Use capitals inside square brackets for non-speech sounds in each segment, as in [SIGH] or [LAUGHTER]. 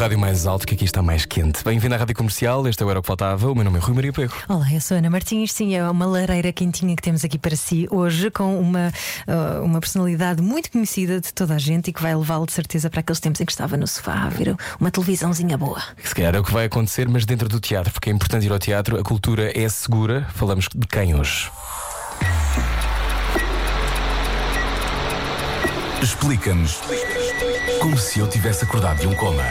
Rádio mais alto que aqui está mais quente. Bem-vindo à Rádio Comercial, este é o Era o que Faltava. O meu nome é Rui Maria Pego. Olá, eu sou Ana Martins. Sim, é uma lareira quentinha que temos aqui para si hoje, com uma, uh, uma personalidade muito conhecida de toda a gente e que vai levá-lo de certeza para aqueles tempos em que estava no sofá a ver uma televisãozinha boa. Se calhar é o que vai acontecer, mas dentro do teatro, porque é importante ir ao teatro, a cultura é segura. Falamos de quem hoje? Explica-nos como se eu tivesse acordado de um coma.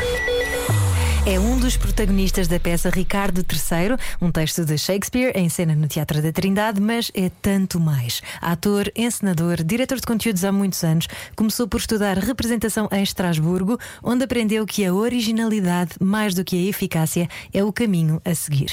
É um dos protagonistas da peça Ricardo III, um texto de Shakespeare em cena no Teatro da Trindade, mas é tanto mais. Ator, encenador, diretor de conteúdos há muitos anos, começou por estudar representação em Estrasburgo, onde aprendeu que a originalidade, mais do que a eficácia, é o caminho a seguir.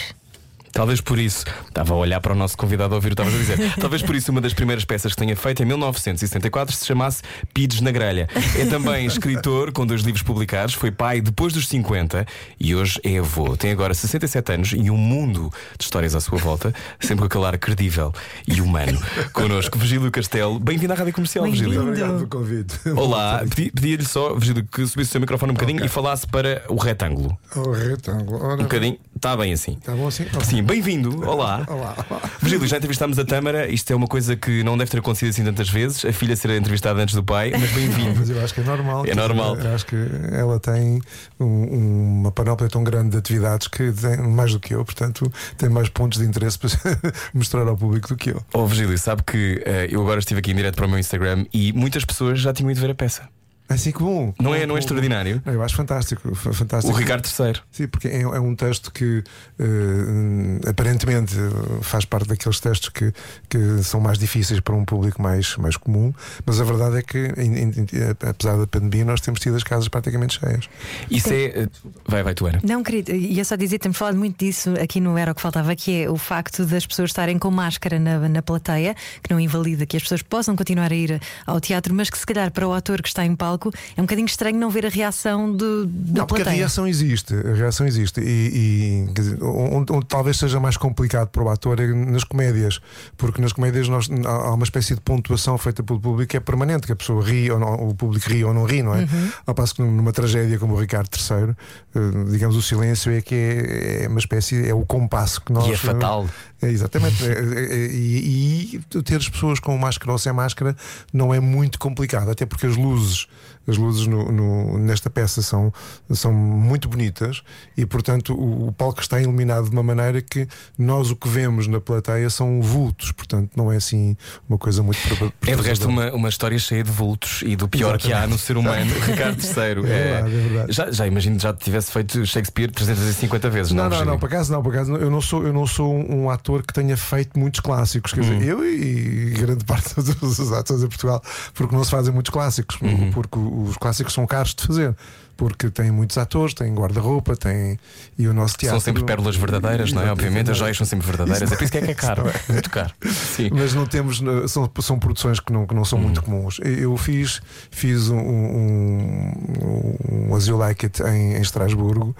Talvez por isso, estava a olhar para o nosso convidado a ouvir o que estavas a dizer. [LAUGHS] Talvez por isso uma das primeiras peças que tenha feito em 1974 se chamasse Pides na Grelha. É também [LAUGHS] escritor com dois livros publicados, foi pai depois dos 50 e hoje é avô. Tem agora 67 anos e um mundo de histórias à sua volta, sempre com aquele ar credível e humano. Connosco, Virgílio Castelo. Bem-vindo à Rádio Comercial. Virgílio. Obrigado pelo convite. Olá, [LAUGHS] Pedi- pedia-lhe só, Virgílio, que subisse o seu microfone um bocadinho e falasse para o retângulo. O retângulo. Ora, Um bocadinho, está bem assim. Está bom assim? Sim, bem-vindo. Olá. [LAUGHS] Olá. Virgílio, já entrevistámos a Tâmara. Isto é uma coisa que não deve ter acontecido assim tantas vezes. A filha ser entrevistada antes do pai, mas bem-vindo. Mas eu acho que é normal. É normal. Eu acho que ela tem um- uma panóplia tão grande de atividades que tem mais do que eu, portanto, tem mais pontos de interesse para [LAUGHS] mostrar ao público do que eu. Oh, Virgílio, sabe que eh, eu agora estive aqui em direto para o meu Instagram e muitas pessoas já tinham ido ver a peça. Assim que bom. Não é, não é extraordinário? Eu acho fantástico. fa- O fantástico. Ricardo III. Sim, porque é, é um texto que eh, aparentemente eh, faz parte daqueles textos que, que são mais difíceis para um público mais, mais comum, mas a verdade é que, em- em- apesar da pandemia, nós temos tido as casas praticamente cheias. Isso é. eh, Vai, vai, tu, Ana. Não, querido, ia só dizer, temos falado muito disso aqui no Era o que Faltava, que é o facto das pessoas estarem com máscara na, na plateia, que não invalida que as pessoas possam continuar a ir ao teatro, mas que se calhar para o ator que está em palco é um bocadinho estranho não ver a reação do, da Não, porque a plateia. reação existe, a reação existe. E, e, quer dizer, onde, onde talvez seja mais complicado para o ator é nas comédias, porque nas comédias nós, há uma espécie de pontuação feita pelo público que é permanente, que a pessoa ri ou não, o público ri ou não ri, não é? Ao passo que numa tragédia como o Ricardo III, eh, digamos, o silêncio é que é, é uma espécie, é o compasso que nós. E é fatal. É, exatamente. É, é, é, e, e ter as pessoas com máscara ou sem máscara não é muito complicado, até porque as luzes, as luzes no- no- nesta peça são, são muito bonitas e, portanto, o, o palco está iluminado de uma maneira que nós o que vemos na plateia são vultos, portanto, não é assim uma coisa muito É de resto uma, uma história cheia de vultos e do pior que há no ser humano, Ricardo III. [LAUGHS] É verdade, é verdade. Já, já imagino que já tivesse feito Shakespeare 350 vezes, não, Não, não, Virgílio? não, por acaso não, por acaso não. eu não sou, eu não sou um ator que tenha feito muitos clássicos. Quer dizer, eu e grande [LAUGHS] parte dos atores em Portugal, porque não se fazem muitos clássicos, porque os clássicos são caros de fazer. Porque tem muitos atores, tem guarda-roupa, tem. E o nosso teatro. São sempre pérolas verdadeiras, não é? Obviamente, as joias são sempre verdadeiras. É por isso que é que é caro. Muito caro. Sim. Mas não temos, são, são produções que não, que não são muito comuns. Eu fiz, fiz um, um, um As You Like It em, em Estrasburgo,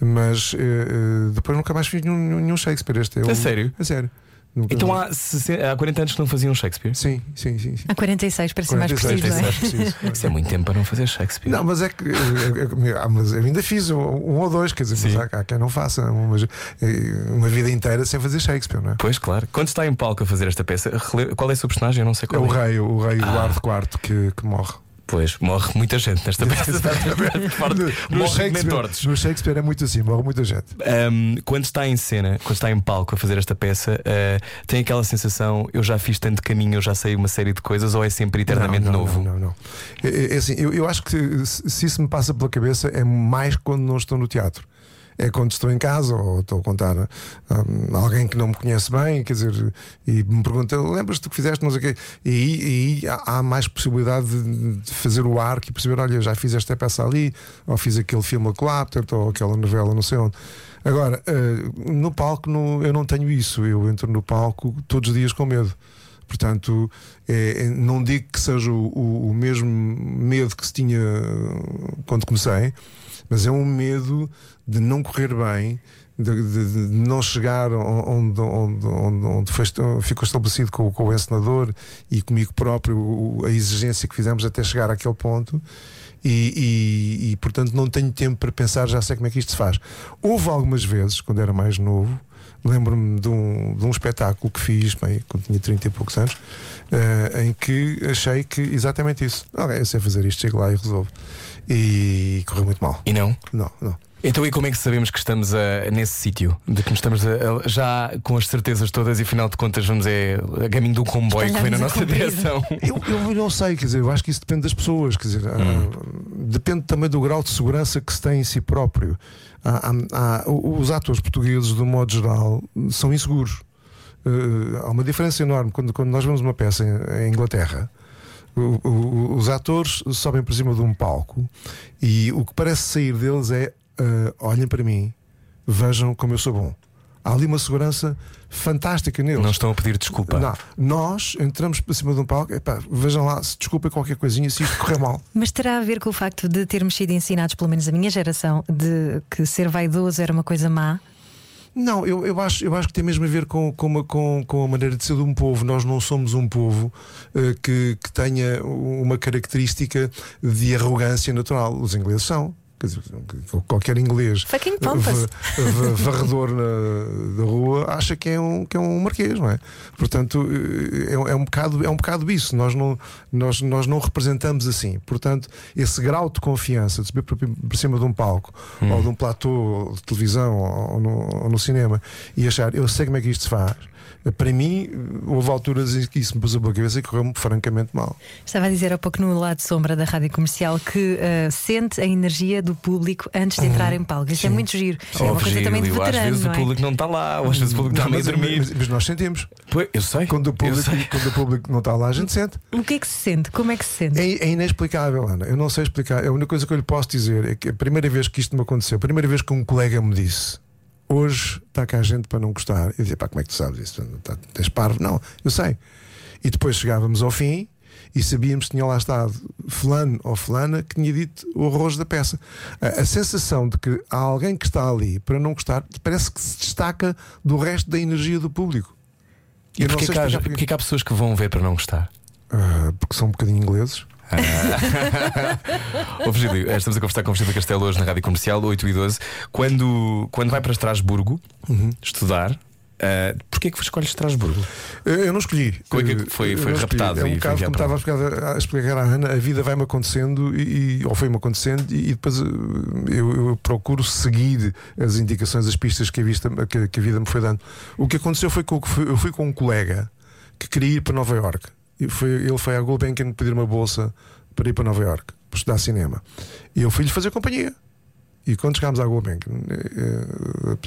mas eh, depois nunca mais fiz nenhum, nenhum Shakespeare. Este é o- A sério? A sério. Nunca- Então há, 60 há 40 anos que não faziam Shakespeare. Sim, sim, sim. sim. Há 46, para ser mais 46, preciso, não é? 46, preciso. [LAUGHS] Isso é muito tempo para não fazer Shakespeare. Não, mas é que eh, eh, ah, mas eu ainda fiz um, um ou dois, quer dizer, Sim. mas há, há quem não faça mas, eh, uma vida inteira sem fazer Shakespeare, não é? Pois, claro. Quando está em palco a fazer esta peça, qual é a sua personagem? Eu não sei É qual o é. rei, o rei Ah. Eduardo IV que, que morre. Pois, morre muita gente nesta [LAUGHS] peça. [LAUGHS] No Morre Shakespeare, tortos. no Shakespeare é muito assim, morre muita gente. Um, quando está em cena, quando está em palco a fazer esta peça, uh, tem aquela sensação: eu já fiz tanto caminho, eu já sei uma série de coisas, ou é sempre eternamente não, não, novo? Não, não, não. É, é assim, eu, eu acho que se isso me passa pela cabeça é mais quando não estou no teatro. É quando estou em casa ou estou a contar a alguém que não me conhece bem, quer dizer, e me pergunta: lembras-te do que fizeste? Não sei o quê. E aí, há, mais possibilidade de, de fazer o arco e perceber: olha, já fiz esta peça ali, ou fiz aquele filme lá, portanto, ou aquela novela, não sei onde. Agora, eh, no palco, no- eu não tenho isso. Eu entro no palco todos os dias com medo Portanto, é- é- não digo que seja o, o- o mesmo medo que se tinha uh, quando comecei, mas é um medo de não correr bem. De, de- de não chegar onde, onde, onde, onde foi ficou estabelecido com, com o encenador e comigo próprio a exigência que fizemos até chegar àquele ponto e, e- e, portanto não tenho tempo para pensar, já sei como é que isto se faz. Houve algumas vezes, quando era mais novo, lembro-me de um, de um espetáculo que fiz, bem, quando tinha 30 e poucos anos, eh, em que achei que exatamente isso. Ok, eu sei fazer isto, chego lá e resolvo. E correu muito mal. E não? Não, não. Então, e como é que sabemos que estamos a- nesse sítio? De que estamos a- a- já com as certezas todas e afinal de contas vamos é a caminho do comboio que vem na nossa direção? [LAUGHS] Eu, eu não sei, quer dizer, eu acho que isso depende das pessoas, quer dizer, ah, depende também do grau de segurança que se tem em si próprio. Há- há- há- os atores portugueses, do modo geral, são inseguros. Há uma diferença enorme quando, quando nós vemos uma peça em, em Inglaterra. O- o- os atores sobem por cima de um palco e o que parece sair deles é: eh, olhem para mim, vejam como eu sou bom. Há ali uma segurança fantástica neles. Não estão a pedir desculpa. Não, nós entramos por cima de um palco, epá, vejam lá, se desculpem qualquer coisinha se isto correr mal. [LAUGHS] Mas terá a ver com o facto de termos sido ensinados, pelo menos a minha geração, de que ser vaidoso era uma coisa má? Não, eu, eu, acho, eu acho que tem mesmo a ver com, com, com, com a maneira de ser de um povo. Nós não somos um povo eh, que, que tenha uma característica de arrogância natural. Os ingleses são. Dizer, qualquer inglês varredor na, da rua acha que é, um, que é um marquês, não é? Portanto, eh, é, é um bocado, é um bocado isso. Nós não, nós, nós não representamos assim. Portanto, esse grau de confiança de subir por, por cima de um palco ou de um platô de televisão ou no, ou no cinema e achar eu sei como é que isto se faz. Para mim, houve alturas em que isso me passou pela cabeça e correu-me francamente mal. Estava a dizer há pouco no lado sombra da rádio comercial que eh, sente a energia do público antes de entrar em palco. Isso é muito giro. é uma Oh, coisa também de Virgílio, às veterano. vezes não o é? público não está lá, ou às vezes o público está meio a dormir. mas- mas nós sentimos. Pois, eu sei. Quando o público, sei. quando o público não está lá, a gente sente. O que é que se sente? Como é que se sente? É, é inexplicável, Ana. Eu não sei explicar. A única coisa que eu lhe posso dizer é que a primeira vez que isto me aconteceu, a primeira vez que um colega me disse hoje está cá gente para não gostar, eu dizia, pá, como é que tu sabes isso? Tá- Tens parvo? Não, eu sei. E depois chegávamos ao fim e sabíamos que tinha lá estado fulano ou fulana que tinha dito o arroz da peça. A, a sensação de que há alguém que está ali para não gostar parece que se destaca do resto da energia do público. E não porquê que, há, explicar porquê. porquê que há pessoas que vão ver para não gostar? Ah, porque são um bocadinho ingleses. [LAUGHS] Ô Virgílio, eh, estamos a conversar com o Virgílio Castelo hoje na Rádio Comercial, 8 e 12. Quando, quando vai para Estrasburgo Uhum. estudar, uh, porquê que escolhes Estrasburgo? Eu eu não escolhi. Como é que foi- foi raptado É um bocado como estava a explicar- a explicar à Ana, a vida vai-me acontecendo, e, ou foi-me acontecendo, e, e depois eh, eu, eu procuro seguir as indicações, as pistas que a, vista, que, que a vida me foi dando. O que aconteceu foi que eu fui, eu fui com um colega que queria ir para Nova York. Foi, ele foi à Gulbenkian pedir uma bolsa para ir para Nova York, para estudar cinema. E eu fui-lhe fazer companhia. E quando chegámos à Gulbenkian, eh,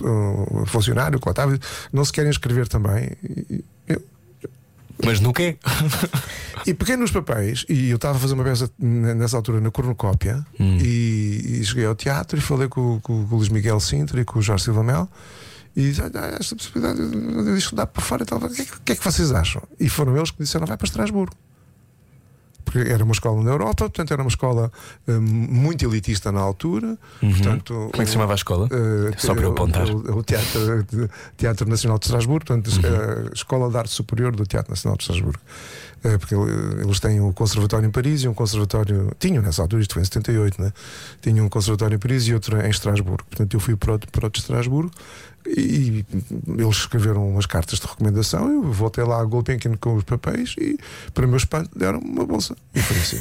eh, o funcionário lá estava, não se querem inscrever também. Eu- Mas no quê? [LAUGHS] e peguei nos papéis e eu estava a fazer uma peça nessa altura na cornucópia e, e cheguei ao teatro e falei com, com- com o Luís Miguel Sintra e com o Jorge Silva Mel e "Ah, esta possibilidade de estudar para fora e tal, o que, é que- o que é que vocês acham? E foram eles que disseram: vai para Estrasburgo. Porque era uma escola na Europa, portanto era uma escola hum, muito elitista na altura. Portanto, Como é que se chamava a escola? Uh, Só para eu apontar. O, o teatro, teatro Nacional de Estrasburgo, portanto, Uhum. a Escola de Arte Superior do Teatro Nacional de Estrasburgo. Porque ele- eles têm um conservatório em Paris e um conservatório. Tinham nessa altura, isto foi em 78, né? Tinham um conservatório em Paris e outro em Estrasburgo. Portanto, eu fui para o, para o de Estrasburgo e eles escreveram umas cartas de recomendação. Eu voltei lá a Gulbenkian com os papéis e, para o meu espanto, deram uma bolsa. E foi assim.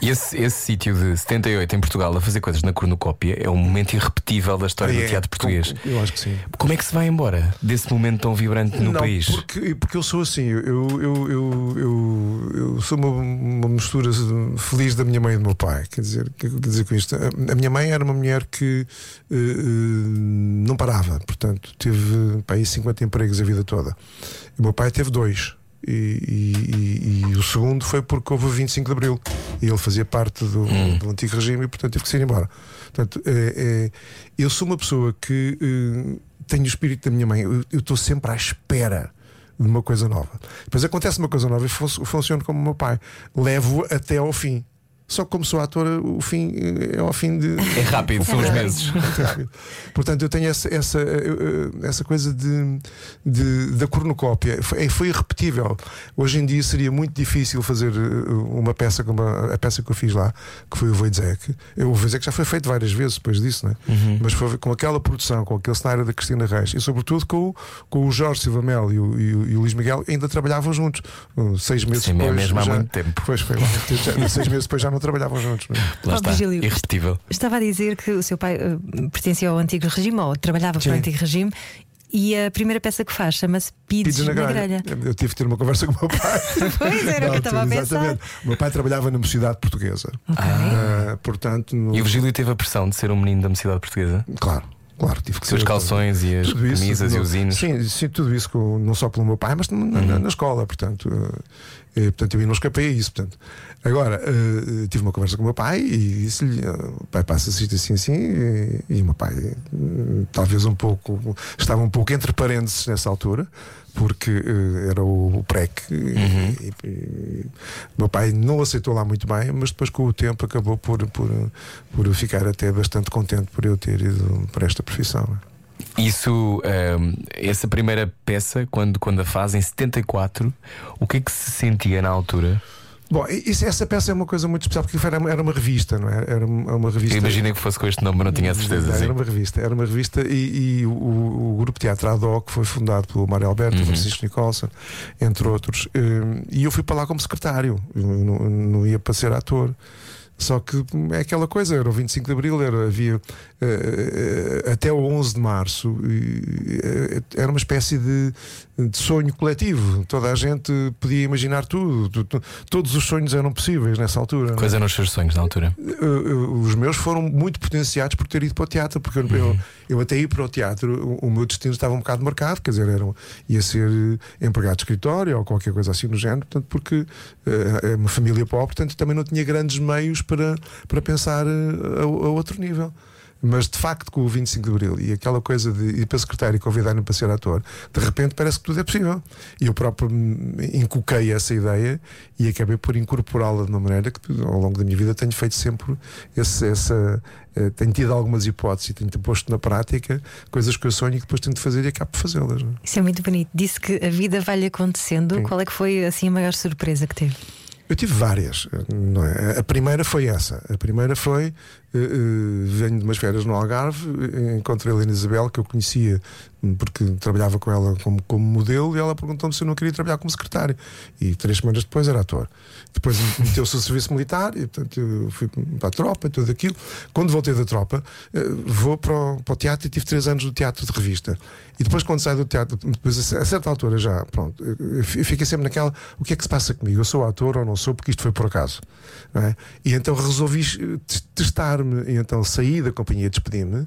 [LAUGHS] Esse, esse sítio de 78 em Portugal a fazer coisas na cornucópia é um momento irrepetível da história do É, teatro português. com- Eu acho que sim. Como é que se vai embora desse momento tão vibrante no não, país? Porque, porque eu sou assim, eu, eu, eu, eu, eu sou uma, uma mistura feliz da minha mãe e do meu pai. Quer dizer, o que que eu quero dizer com isto? A, a minha mãe era uma mulher que eh, não parava, portanto, teve pá, aí 50 empregos a vida toda. E o meu pai teve dois. E, e- e- o segundo foi porque houve o 25 de Abril e ele fazia parte do, do antigo regime e, portanto, teve que sair embora. Portanto, é- é- eu sou uma pessoa que eh, tenho o espírito da minha mãe, eu estou sempre à espera de uma coisa nova. Depois acontece uma coisa nova e fun funciona como o meu pai. Levo até ao fim. Só que como sou ator, o fim eh, é ao fim de. É rápido, são os meses. [LAUGHS] Portanto, eu tenho essa, essa, eh, essa coisa de, de, da cornucópia. Foi, foi irrepetível. Hoje em dia seria muito difícil fazer eh, uma peça como a, a peça que eu fiz lá, que foi o Voidzek. O Voidzek já foi feito várias vezes depois disso, né? Uhum. mas foi com aquela produção, com aquele cenário da Cristina Reis e, sobretudo, com, o- com o Jorge Silva Mel e o, e o- e o Luís Miguel, ainda trabalhavam juntos. Uh, Seis meses Sim, depois. mesmo há já- muito tempo. Pois foi, já- [LAUGHS] seis meses depois já não trabalhavam juntos. né? [LAUGHS] Lá Oh, está, Virgílio. irrepetível. Estava a dizer que o seu pai eh, pertencia ao antigo regime ou trabalhava para o Sim. antigo regime. E a primeira peça que faz chama-se Pides, Pides na, grelha. Eu tive que ter uma conversa com o meu [LAUGHS] pai. Pois era o que eu estava a pensar. Exatamente. O meu pai trabalhava na mocidade portuguesa. Ok. Ah, portanto, no- E o Virgílio teve a pressão de ser um menino da mocidade portuguesa? claro, claro, tive que Com os ser- calções e as camisas e os hinos. Sim, sim, tudo isso não só pelo meu pai, mas também na, Uhum. na escola, portanto, portanto eu não escapei a isso. Portanto. Agora, eh, tive uma conversa com o meu pai e disse-lhe: eh, o pai passa isto assim, assim, e, e o meu pai, eh, talvez um pouco, estava um pouco entre parênteses nessa altura. Porque eh, era o, PREC Uhum. e- e o meu pai não aceitou lá muito bem, mas depois com o tempo acabou por, por, por ficar até bastante contente por eu ter ido para esta profissão. Isso, ehm, essa primeira peça, quando, quando a faz em 74, o que é que se sentia na altura? Bom, isso, essa peça é uma coisa muito especial porque era, uma- era uma revista, não é? Era uma, uma revista. Eu imaginei que fosse com este nome, mas não tinha certeza. Sim. Era uma revista, era uma revista e, e o, o grupo Teatro Adoc foi fundado pelo Mário Alberto, Uhum. Francisco Nicholson, entre outros. eh, E eu fui para lá como secretário, eu não, não ia para ser ator. Só que é aquela coisa, era o 25 de Abril, era, havia eh, eh, até o 11 de Março, eh, era uma espécie de, de sonho coletivo. Toda a gente podia imaginar tudo, tu- tu- todos os sonhos eram possíveis nessa altura. é? Quais eram os seus sonhos na altura? Os meus foram muito potenciados por ter ido para o teatro, porque eu, eu, eu até ir para o teatro, o, o meu destino estava um bocado marcado, quer dizer, era, um- ia ser uh, empregado de escritório ou qualquer coisa assim no género, portanto, porque uh, é uma família pobre, portanto, também não tinha grandes meios para, para pensar uh, a, a outro nível. Mas de facto, com o 25 de Abril e aquela coisa de ir para secretário e convidar-me para ser ator, de repente parece que tudo é possível. E eu próprio me inculquei essa ideia e acabei por incorporá-la de uma maneira que ao longo da minha vida tenho feito sempre esse- essa. eh, tenho tido algumas hipóteses e tenho posto na prática coisas que eu sonho e que depois tenho de fazer e acabo por fazê-las. Isso é muito bonito. Disse que a vida vai-lhe acontecendo. Sim. Qual é que foi assim a maior surpresa que teve? Eu tive várias. É? A primeira foi essa. A primeira foi: venho de umas férias no Algarve, eh, encontrei a Helena Isabel, que eu conhecia hum, porque trabalhava com ela como, como modelo, e ela perguntou-me se eu não queria trabalhar como secretário. E três semanas depois era ator. Depois meteu-se ao serviço militar, e portanto eu fui para a tropa e tudo aquilo. Quando voltei da tropa, eh, vou para o, para o teatro e tive três anos no teatro de revista. E depois, quando saio do teatro, depois, a certa altura já, pronto, eu fiquei sempre naquela: o que é que se passa comigo? Eu sou ator ou não sou? Porque isto foi por acaso. é? E então resolvi eh, t- testar-me. E então saí da companhia, despedi-me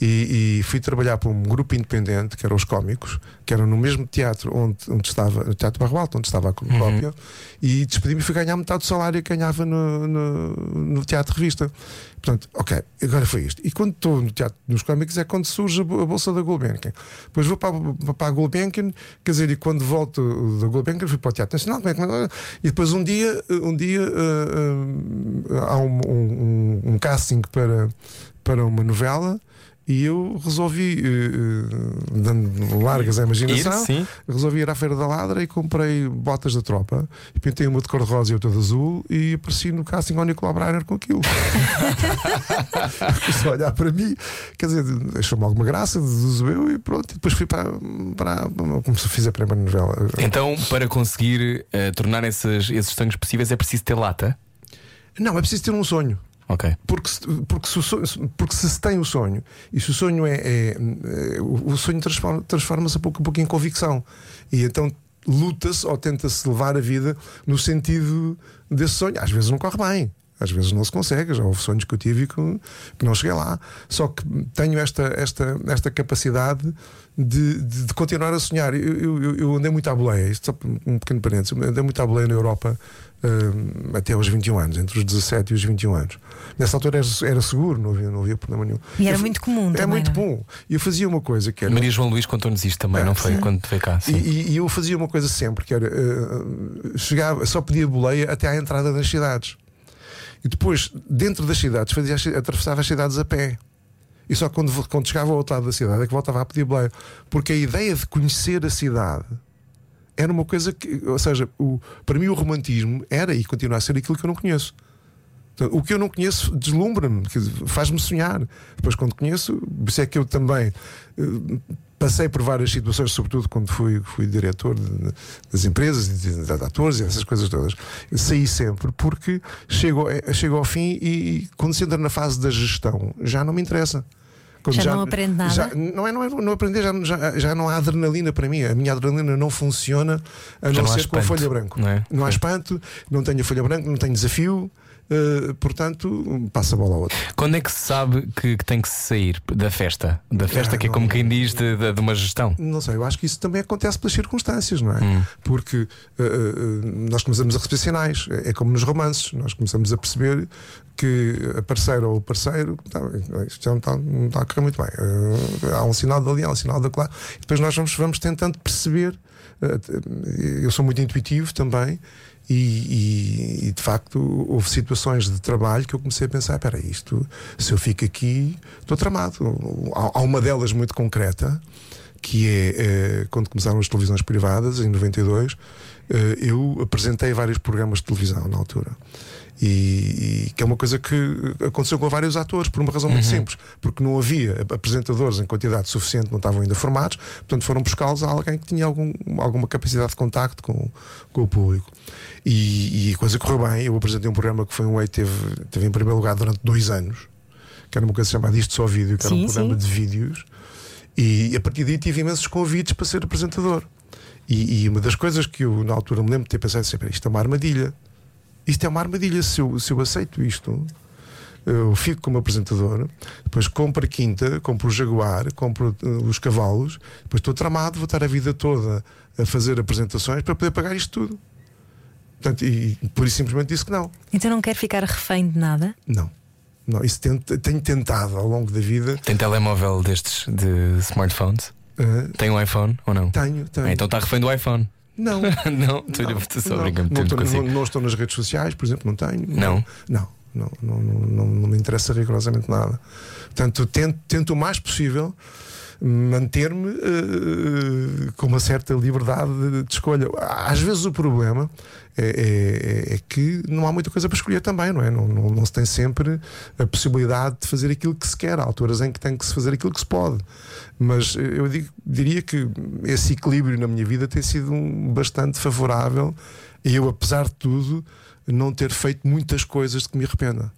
e, e fui trabalhar para um grupo independente, que eram os cómicos, que eram no mesmo teatro onde, onde estava, no Teatro Barro Alto, onde estava a cópia, e despedi-me e fui ganhar metade do salário que ganhava no, no, no Teatro Revista. Portanto, ok, agora foi isto. E quando estou no teatro nos cómicos é quando surge a bo- a bolsa da Gulbenkian. Depois vou para, para a Gulbenkian, quer dizer, e quando volto da Gulbenkian fui para o Teatro Nacional. é E depois um dia, um dia ah, ah, há um, um- um casting para, para uma novela. E eu resolvi, eh, dando largas à imaginação, Ir, resolvi ir à Feira da Ladra e comprei botas da tropa. E pintei uma de cor-de-rosa e outra de azul e apareci no casting ao Nicolau Breiner com aquilo. [LAUGHS] Começou a olhar para mim, quer dizer, achou-me alguma graça, deduzo eu e pronto. E depois fui para, para como se fiz a primeira novela. Então, para conseguir eh, tornar esses, esses sonhos possíveis, é preciso ter lata? Não, é preciso ter um sonho. Ok. Porque porque, se, sonho- porque se se tem o sonho e se o sonho é. é- é- o sonho transforma- transforma-se a pouco a pouco em convicção. E então luta-se ou tenta-se levar a vida no sentido desse sonho. Às vezes não corre bem. Às vezes não se consegue, já houve sonhos que eu tive e que, que não cheguei lá. Só que tenho esta, esta, esta capacidade de, de, de continuar a sonhar. Eu, eu, eu andei muito à boleia, isto só um pequeno parênteses, eu andei muito à boleia na Europa hum, até aos 21 anos, entre os 17 e os 21 anos. Nessa altura era, era seguro, não havia, não havia problema nenhum. E era Eu- muito comum É muito não bom. E eu fazia uma coisa que era. Maria João Luís contou-nos isto também, É, não foi? sim. Quando veio cá. E, Sim. e- e eu fazia uma coisa sempre, que era eh, chegava, só pedia boleia até à entrada das cidades. E depois, dentro das cidades, fazia, atravessava as cidades a pé. E só quando, quando chegava ao outro lado da cidade é que voltava a pedir boleia. Porque a ideia de conhecer a cidade era uma coisa que, ou seja, o, para mim o romantismo era e continua a ser aquilo que eu não conheço. Portanto, O que eu não conheço deslumbra-me, faz-me sonhar. Depois, quando conheço, por isso é que eu também eh, passei por várias situações, sobretudo quando fui, fui diretor de- das empresas, de, de atores e essas coisas todas. Saí sempre porque chego, eh, chego ao fim e, e quando se entra na fase da gestão já não me interessa. Quando Já não aprende nada? já- não é, não é não aprender, já, já, já não há adrenalina para mim. A minha adrenalina não funciona a Já não, não ser com a espanto, folha branca. não é? Não há espanto, não tenho a folha branca, não tenho desafio. Eh, portanto, passa a bola a outra. Quando é que se sabe que, que tem que sair da festa? Da festa Ah, que é não- como quem diz de, de- de uma gestão. Não sei, eu acho que isso também acontece pelas circunstâncias, não é? Hum. Porque eh, eh, nós começamos a receber sinais, é é como nos romances, nós começamos a perceber que a parceira ou o parceiro, tá, isto já não está, não está a correr muito bem. Há um sinal dali, há um sinal da e depois nós vamos, vamos tentando perceber. eu sou muito intuitivo também. E, e- e, de facto houve situações de trabalho que eu comecei a pensar: espera, isto, se eu fico aqui, estou tramado. Há, há uma delas muito concreta, que é eh, quando começaram as televisões privadas, em 92, eh, eu apresentei vários programas de televisão na altura. E, e que é uma coisa que aconteceu com vários atores, por uma razão muito simples, porque não havia apresentadores em quantidade suficiente, não estavam ainda formados, portanto foram buscá-los a alguém que tinha algum, alguma capacidade de contacto com, com o público. E, e a coisa correu bem. Eu apresentei um programa que foi um E teve, teve em primeiro lugar durante dois anos, que era uma coisa chamada Isto Só Vídeo, que era Sim, um programa sim. de vídeos. E a partir daí tive imensos convites para ser apresentador. E, e uma das coisas que eu, na altura, me lembro de ter pensado sempre: isto é uma armadilha. Isto é uma armadilha. Se eu, se eu aceito isto, eu fico como apresentador, depois compro a quinta, compro o Jaguar, compro eh, os cavalos, depois estou tramado, vou estar a vida toda a fazer apresentações para poder pagar isto tudo. Portanto, e por isso simplesmente disse que não. Então não quer ficar refém de nada? Não. não isso tento- tenho tentado ao longo da vida. Tem telemóvel destes de smartphones? eh, Tem um iPhone ou não? tenho, tenho. Ah, então está refém do iPhone. Não. [LAUGHS] não, não, brincando não, estou, consigo. não, não estou nas redes sociais, por exemplo, não tenho. Não? Não, não, não, não, não, não me interessa rigorosamente nada. Portanto, tento, tento o mais possível manter-me eh, com uma certa liberdade de, de escolha. Às vezes o problema é, é- é que não há muita coisa para escolher também, não é? Não, não, não se tem sempre a possibilidade de fazer aquilo que se quer. Há alturas em que tem que se fazer aquilo que se pode. Mas eu digo- diria que esse equilíbrio na minha vida tem sido um- bastante favorável e eu, apesar de tudo, não ter feito muitas coisas de que me arrependa.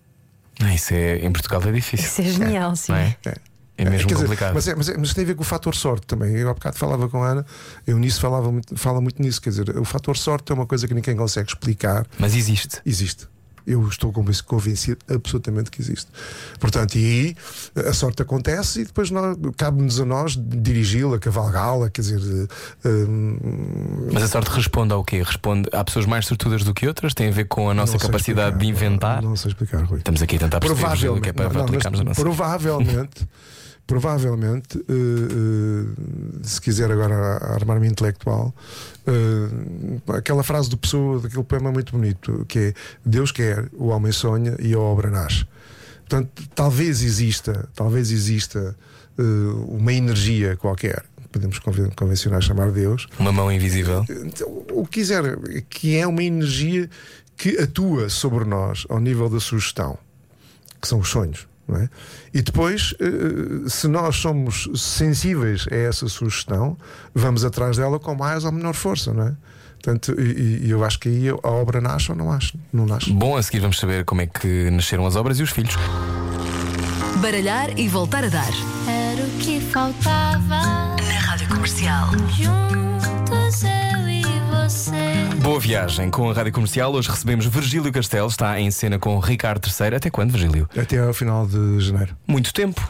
Ah, Isso é, em Portugal é difícil. Isso é genial, sim. Não é? É. É mesmo Quer dizer, complicado. mas, é, mas, é- mas tem a ver com o fator sorte também. Eu há bocado falava com a Ana, eu nisso falava muito, fala muito nisso. Quer dizer, o fator sorte é uma coisa que ninguém consegue explicar. Mas existe. Existe. Eu estou convenci- convencido absolutamente que existe. Portanto, e aí a sorte acontece e depois cabe-nos a nós dirigi-la, cavalgá-la, quer dizer. hum, Mas a sorte responde ao quê? Responde há pessoas mais sortudas do que outras? Tem a ver com a nossa capacidade de explicar. inventar? Não, não sei explicar, Rui. Estamos aqui a tentar perceber o que Provavelmente, é para não, aplicarmos a nossa. provavelmente, [LAUGHS] provavelmente, eh, eh, se quiser agora armar-me intelectual, eh, aquela frase do Pessoa, daquele poema muito bonito, que é Deus quer, o homem sonha e a obra nasce. Portanto, talvez exista, talvez exista uma energia qualquer, podemos conven- convencionar chamar Deus, Uma mão invisível. o que quiser, que é uma energia que atua sobre nós ao nível da sugestão, que são os sonhos. Não é? E depois, eh, se nós somos sensíveis a essa sugestão, vamos atrás dela com mais ou menor força, não é? Portanto, e, e eu acho que aí a obra nasce ou não nasce? Não nasce. Bom, a seguir vamos saber como é que nasceram as obras e os filhos. Baralhar e voltar a dar. Era o que faltava. Na Rádio Comercial. Juntos você. Boa viagem com a Rádio Comercial. Hoje recebemos Virgílio Castelo, está em cena com Ricardo III. Até quando, Virgílio? Até ao final de janeiro. Muito tempo.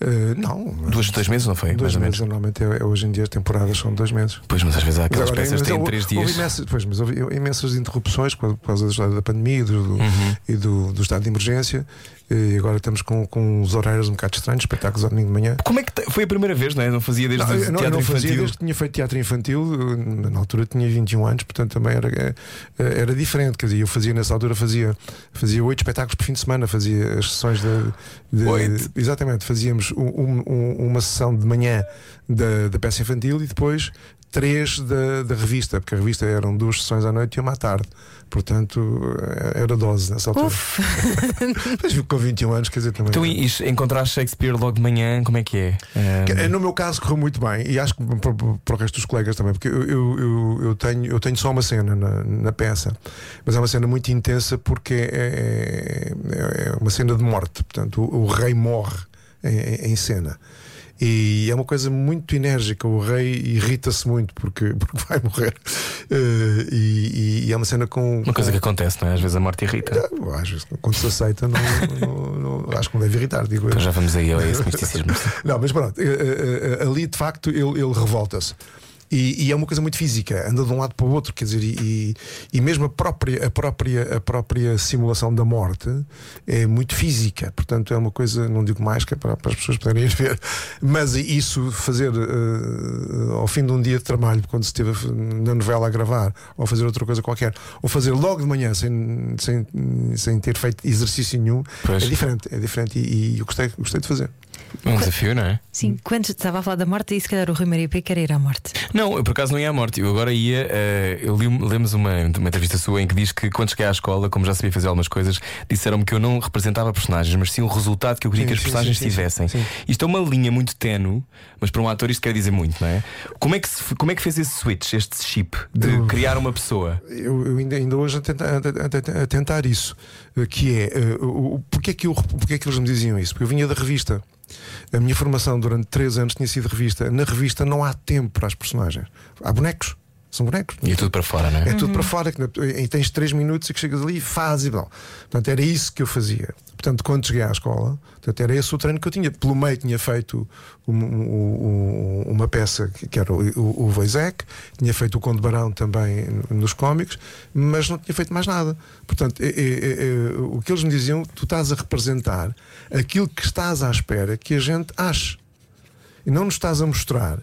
Uh, não. Duas, dois meses, não foi? Dois Mais ou meses, menos. normalmente é, é hoje em dia as temporadas são dois meses. Pois, mas às vezes há aquelas agora, peças que têm três Houve dias. imensas, pois, mas houve imensas interrupções por causa da pandemia e do- Uhum. e do, do estado de emergência. E agora estamos com, com os horários um bocado estranhos, espetáculos ao domingo de manhã. Como é que foi a primeira vez, não é? Não fazia desde Não, o teatro não fazia infantil. desde que tinha feito teatro infantil, eh, na altura tinha 21 anos, portanto também era, eh, era diferente. Quer dizer, eu fazia nessa altura fazia, fazia oito espetáculos por fim de semana, fazia as sessões de. Oito? Exatamente, fazíamos um- um- uma sessão de manhã da, da peça infantil e depois três da, da revista, porque a revista eram duas sessões à noite e uma à tarde. Portanto, eh, era dose nessa altura. Uf, [LAUGHS] Mas com 21 anos, quer dizer, também. Então, e, e encontrar Shakespeare logo de manhã, como é que é? Que, Ah, eh, No meu caso correu muito bem e acho que para, para o resto dos colegas também, porque eu, eu, eu, eu tenho, eu tenho só uma cena na, na peça, mas é uma cena muito intensa porque é, é- é uma cena de morte, portanto, o, o rei morre em, em cena. E é uma coisa muito enérgica. O rei irrita-se muito porque, [LAUGHS] porque vai morrer. Eh, e, e é uma cena com. Uma coisa com- que acontece, não é? Às vezes a morte irrita. Ah, Às vezes, quando se aceita, não, não- não- acho que não deve irritar, digo eu. Então já vamos aí a esse misticismo. [LAUGHS] Não, mas pronto, eh, eh, ali de facto ele, ele revolta-se. E, e é uma coisa muito física, anda de um lado para o outro, quer dizer, e, e- e mesmo a própria, a, própria, a própria simulação da morte é muito física, portanto é uma coisa, não digo mais, que é para, para as pessoas poderem ir [LAUGHS] ver, mas isso fazer eh, ao fim de um dia de trabalho, quando se esteve na novela a gravar, ou fazer outra coisa qualquer, ou fazer logo de manhã sem, sem, sem ter feito exercício nenhum, Pois. é diferente, é diferente e, e eu gostei, gostei de fazer. É um desafio, não é? sim, quando estava a falar da morte, e se calhar o Rui Maria P quer ir à morte. Não, eu por acaso não ia à morte. Eu agora ia. eh, eu li, lemos uma, uma entrevista sua em que diz que quando cheguei à escola, como já sabia fazer algumas coisas, disseram-me que eu não representava personagens, mas sim o resultado que eu queria Sim, que as personagens sim, sim, tivessem. sim. Isto é uma linha muito tenue, mas para um ator isto quer dizer muito, não é? Como é que, se- como é que fez esse switch, este chip de Eu- criar uma pessoa? eu, eu ainda, ainda hoje a tentar, a, a- a tentar isso, eh, que é eh, o, o- porque, é que eu, porque é que eles me diziam isso? Porque eu vinha da revista. A minha formação durante três anos tinha sido revista. Na revista não há tempo para as personagens. Há bonecos. São bonecos. E é tudo para fora, não é? É tudo para fora, que, e tens três minutos e que chegas ali e fazes e bom. Portanto, era isso que eu fazia. Portanto, quando cheguei à escola, portanto, era esse o treino que eu tinha. Pelo meio tinha feito um- um- um- uma peça que era o, o, Voisec, tinha feito o Conde Barão também nos cómicos, mas não tinha feito mais nada. Portanto, é- é- é- o que eles me diziam, tu estás a representar aquilo que estás à espera que a gente ache e não nos estás a mostrar,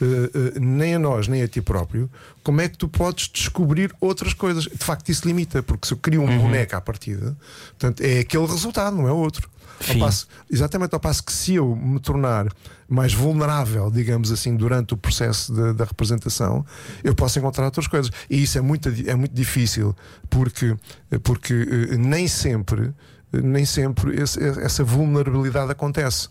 eh, eh, nem a nós, nem a ti próprio, como é que tu podes descobrir outras coisas. De facto, isso limita, porque se eu crio um boneco à partida, portanto, é aquele resultado, não é outro. Ao passo, exatamente ao passo que se eu me tornar mais vulnerável, digamos assim, durante o processo de- da representação, eu posso encontrar outras coisas. E isso é muito, é muito difícil, porque, porque eh, nem sempre, nem sempre esse- essa vulnerabilidade acontece.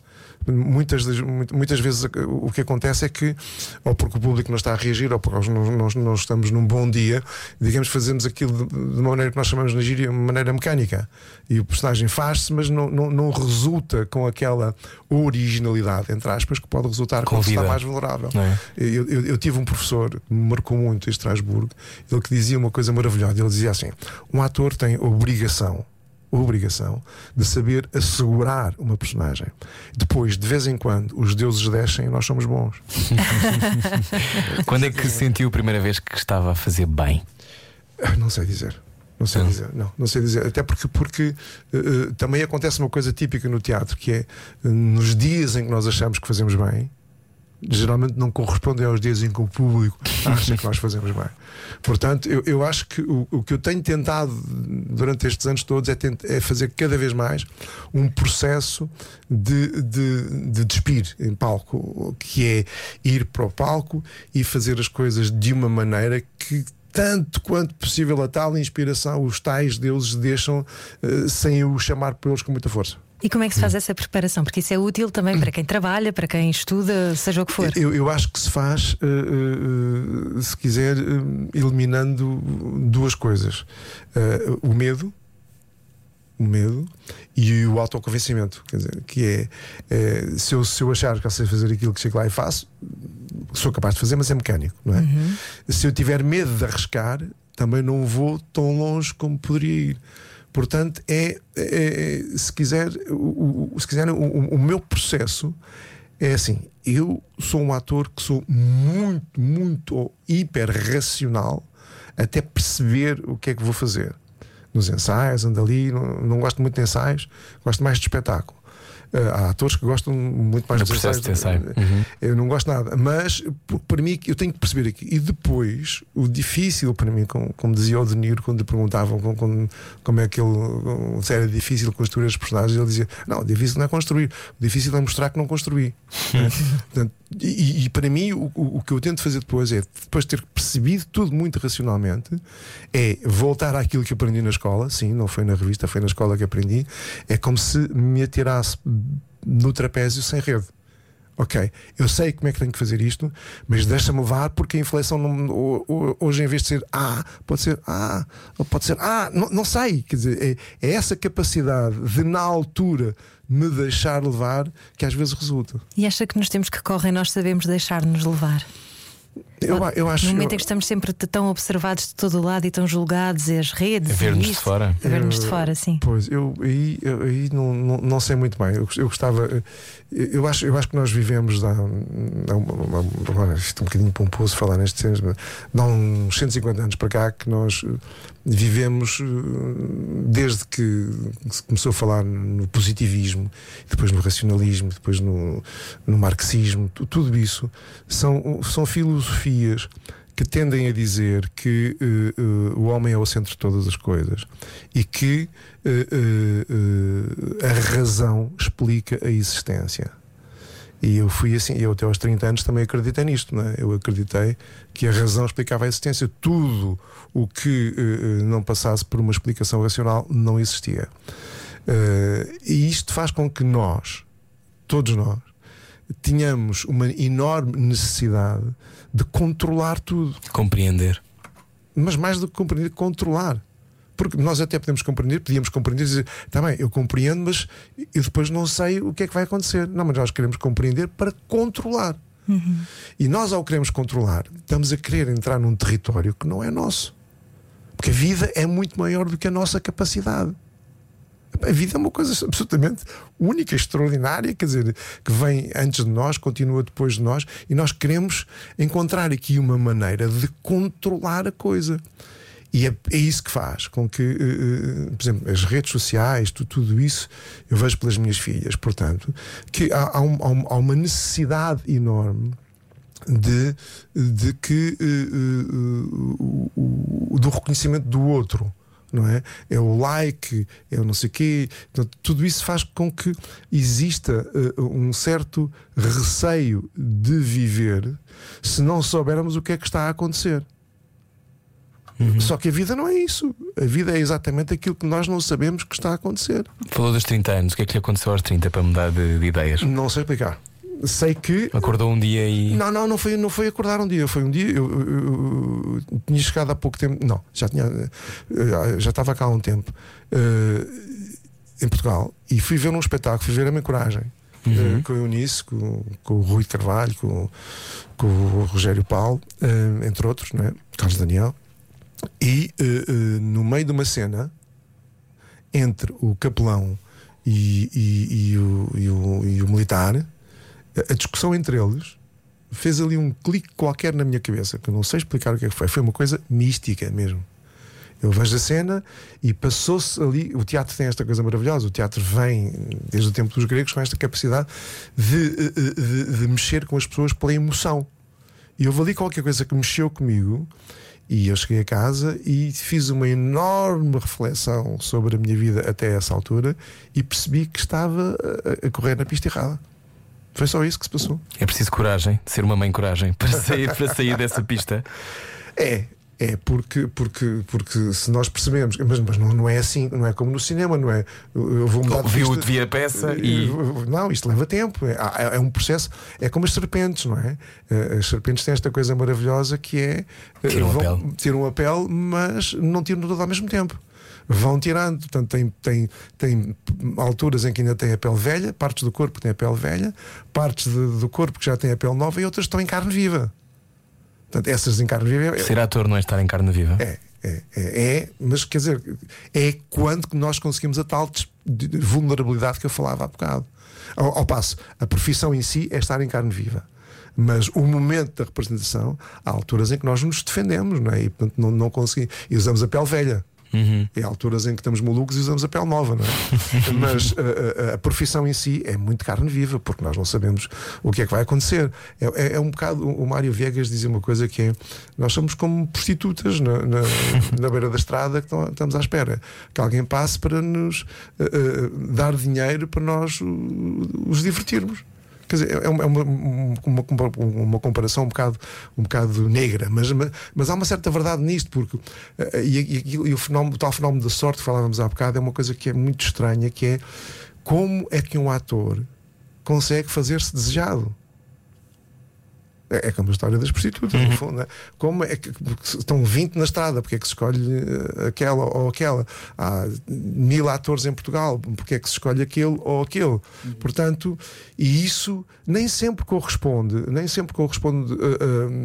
Muitas, muitas vezes o que acontece é que, ou porque o público não está a reagir, ou porque nós, nós, nós estamos num bom dia, digamos, fazemos aquilo de, de uma maneira que nós chamamos na gíria, uma maneira mecânica. E o personagem faz-se, mas não, não, não resulta com aquela originalidade, entre aspas, que pode resultar Com quando está mais vulnerável. É? Eu, eu- eu tive um professor que me marcou muito em Estrasburgo, ele que dizia uma coisa maravilhosa. Ele dizia assim: um ator tem obrigação, obrigação de saber assegurar uma personagem. Depois, de vez em quando, os deuses descem e nós somos bons. [LAUGHS] Quando é que sentiu a primeira vez que estava a fazer bem? Ah, Não sei dizer. Não sei dizer, não, não sei dizer. Até porque, porque eh, também acontece uma coisa típica no teatro, que é eh, nos dias em que nós achamos que fazemos bem, geralmente não correspondem aos dias em que o público [LAUGHS] acha que nós fazemos bem. Portanto, eu, eu acho que o, o que eu tenho tentado durante estes anos todos é, tent- é fazer cada vez mais um processo de, de, de despir em palco, que é ir para o palco e fazer as coisas de uma maneira que tanto quanto possível a tal inspiração os tais deuses deixam eh, sem o chamar por eles com muita força. E como é que se faz essa preparação? Porque isso é útil também para quem trabalha, para quem estuda, seja o que for. Eu, eu acho que se faz, eh, eh, se quiser, eh, eliminando duas coisas: o medo. O medo e o autoconvencimento, quer dizer, que é, eh, se, eu, se eu achar que eu sei fazer aquilo que chego lá e faço, sou capaz de fazer, mas é mecânico, não é? Se eu tiver medo de arriscar, também não vou tão longe como poderia ir. Portanto, é, é- é- se quiser, o, o- se quiser o, o- o meu processo é assim: eu sou um ator que sou muito, muito hiper racional até perceber o que é que vou fazer. Nos ensaios, ando ali, não, não gosto muito de ensaios, gosto mais de espetáculo. Eh, há atores que gostam muito mais processo de ensaio. Uhum. Eu não gosto nada, mas para mim eu tenho que perceber aqui. E depois, o difícil para mim, como, como dizia o De Niro quando lhe perguntavam como, como, é que ele se era difícil construir os personagens, ele dizia: Não, o difícil não é construir, o difícil é mostrar que não construí. [LAUGHS] Portanto, e, e para mim, o, o que eu tento fazer depois é, depois de ter percebido tudo muito racionalmente, é voltar àquilo que aprendi na escola. Sim, não foi na revista, foi na escola que aprendi. É como se me atirasse no trapézio sem rede. Ok, eu sei como é que tenho que fazer isto, mas deixa-me levar porque a inflexão não- ho- ho- hoje em vez de ser A, pode ser A, ou pode ser A, não, não sei. Quer dizer, é, é essa capacidade de, na altura, me deixar levar que às vezes resulta. E acha que nos tempos que correm nós sabemos deixar-nos levar? Eu, eu acho No momento eu- em que estamos sempre tão observados de todo o lado e tão julgados, e as redes. A ver-nos e de fora. Ver-nos de fora, sim. Pois, eu aí, eu, aí não, não, não sei muito bem. Eu, eu gostava. Eu acho, eu acho que nós vivemos. Há, há agora, isto é um bocadinho pomposo falar nestes termos, mas dá uns 150 anos para cá que nós vivemos, eh, desde que se começou a falar no positivismo, depois no racionalismo, depois no, no marxismo, tu- tudo isso são, são filosofias que tendem a dizer que eh, eh, o homem é o centro de todas as coisas e que eh, a razão explica a existência. E eu fui assim, eu até aos 30 anos também acreditei nisto, é? Eu acreditei que a razão explicava a existência. Tudo o que não passasse por uma explicação racional não existia. E isto faz com que nós, todos nós, tínhamos uma enorme necessidade de controlar tudo. Compreender. Mas mais do que compreender, controlar. Porque nós até podemos compreender, podíamos compreender e dizer, está bem, eu compreendo, mas eu depois não sei o que é que vai acontecer. Não, mas nós queremos compreender para controlar. E nós, ao queremos controlar, estamos a querer entrar num território que não é nosso. Porque a vida é muito maior do que a nossa capacidade. A vida é uma coisa absolutamente única, extraordinária, quer dizer, que vem antes de nós, continua depois de nós, e nós queremos encontrar aqui uma maneira de controlar a coisa. E é, é isso que faz com que, eh, por exemplo, as redes sociais, tu- tudo isso, eu vejo pelas minhas filhas, portanto, que há, há um- há um- uma necessidade enorme de, de que o- o- do reconhecimento do outro. Não é? é o like, é o não sei quê. Portanto, tudo isso faz com que exista eh, um certo receio de viver se não soubermos o que é que está a acontecer. Só que a vida não é isso. A vida é exatamente aquilo que nós não sabemos que está a acontecer. Falou dos 30 anos. O que é que lhe aconteceu aos 30 para mudar de, de ideias? Não sei explicar. Sei que Acordou um dia e. Não, não, não foi, não foi acordar um dia. Foi um dia. Eu, eu- eu- eu tinha chegado há pouco tempo. Não, já tinha. eh, Já estava cá há um tempo. eh, em Portugal. E fui ver um espetáculo, fui ver a minha coragem. eh, com a Eunice, com, com o Rui Carvalho, com, com o Rogério Paulo, eh, entre outros, não é? Carlos Daniel. E no meio de uma cena entre o capelão e, e- e o, e o- e o militar, a- discussão entre eles fez ali um clique qualquer na minha cabeça, que eu não sei explicar o que é que foi. Foi uma coisa mística mesmo. Eu vejo a cena e passou-se ali. O teatro tem esta coisa maravilhosa. O teatro vem desde o tempo dos gregos com esta capacidade de, eh, eh, de- de mexer com as pessoas pela emoção. E houve ali qualquer coisa que mexeu comigo. E eu cheguei a casa e fiz uma enorme reflexão sobre a minha vida até essa altura e percebi que estava a, a correr na pista errada. Foi só isso que se passou. É preciso coragem, ser uma mãe coragem para [LAUGHS] sair, para sair dessa pista. É, é porque, porque, porque se nós percebemos, mas, mas não, não é assim, não é como no cinema, não é? Eu vou mudar Viu, pista- vi a peça e. Não, isto leva tempo. É, é- é um processo. É como as serpentes, não é? Eh, As serpentes têm esta coisa maravilhosa que é eh, Tiram a pele. tiram a pele, mas não tiram tudo ao mesmo tempo. Vão tirando, portanto, tem, tem, tem alturas em que ainda tem a pele velha, partes do corpo que têm a pele velha, partes de- do corpo que já têm a pele nova e outras estão em carne viva. Portanto, essas em carne viva Ser ator não é estar em carne viva. é, é, é, é, mas quer dizer, é quando nós conseguimos a tal vulnerabilidade que eu falava há bocado. Ao, ao passo, a profissão em si é estar em carne viva. Mas o momento da representação, há alturas em que nós nos defendemos, não é? E portanto não, não conseguimos. E usamos a pele velha. E há alturas em que estamos malucos e usamos a pele nova, não é? [LAUGHS] Mas a, a- a profissão em si é muito carne viva, porque nós não sabemos o que é que vai acontecer. É, é- é um bocado. O Mário Viegas dizia uma coisa que é: nós somos como prostitutas na, na, [LAUGHS] na beira da estrada que estamos à espera que alguém passe para nos eh, eh, dar dinheiro para nós uh, os divertirmos. Quer dizer, é uma, é uma, uma, uma comparação um bocado, um bocado negra, mas, mas, há uma certa verdade nisto, porque eh, e, e, e o, fenómeno, o tal fenómeno da sorte que falávamos há bocado é uma coisa que é muito estranha, que é como é que um ator consegue fazer-se desejado. É, é como a história das prostitutas, no fundo. né? Como é que estão 20 na estrada, porque é que se escolhe eh, aquela ou aquela? Há mil atores em Portugal, porque é que se escolhe aquele ou aquele? Portanto, e isso nem sempre corresponde, nem sempre corresponde eh,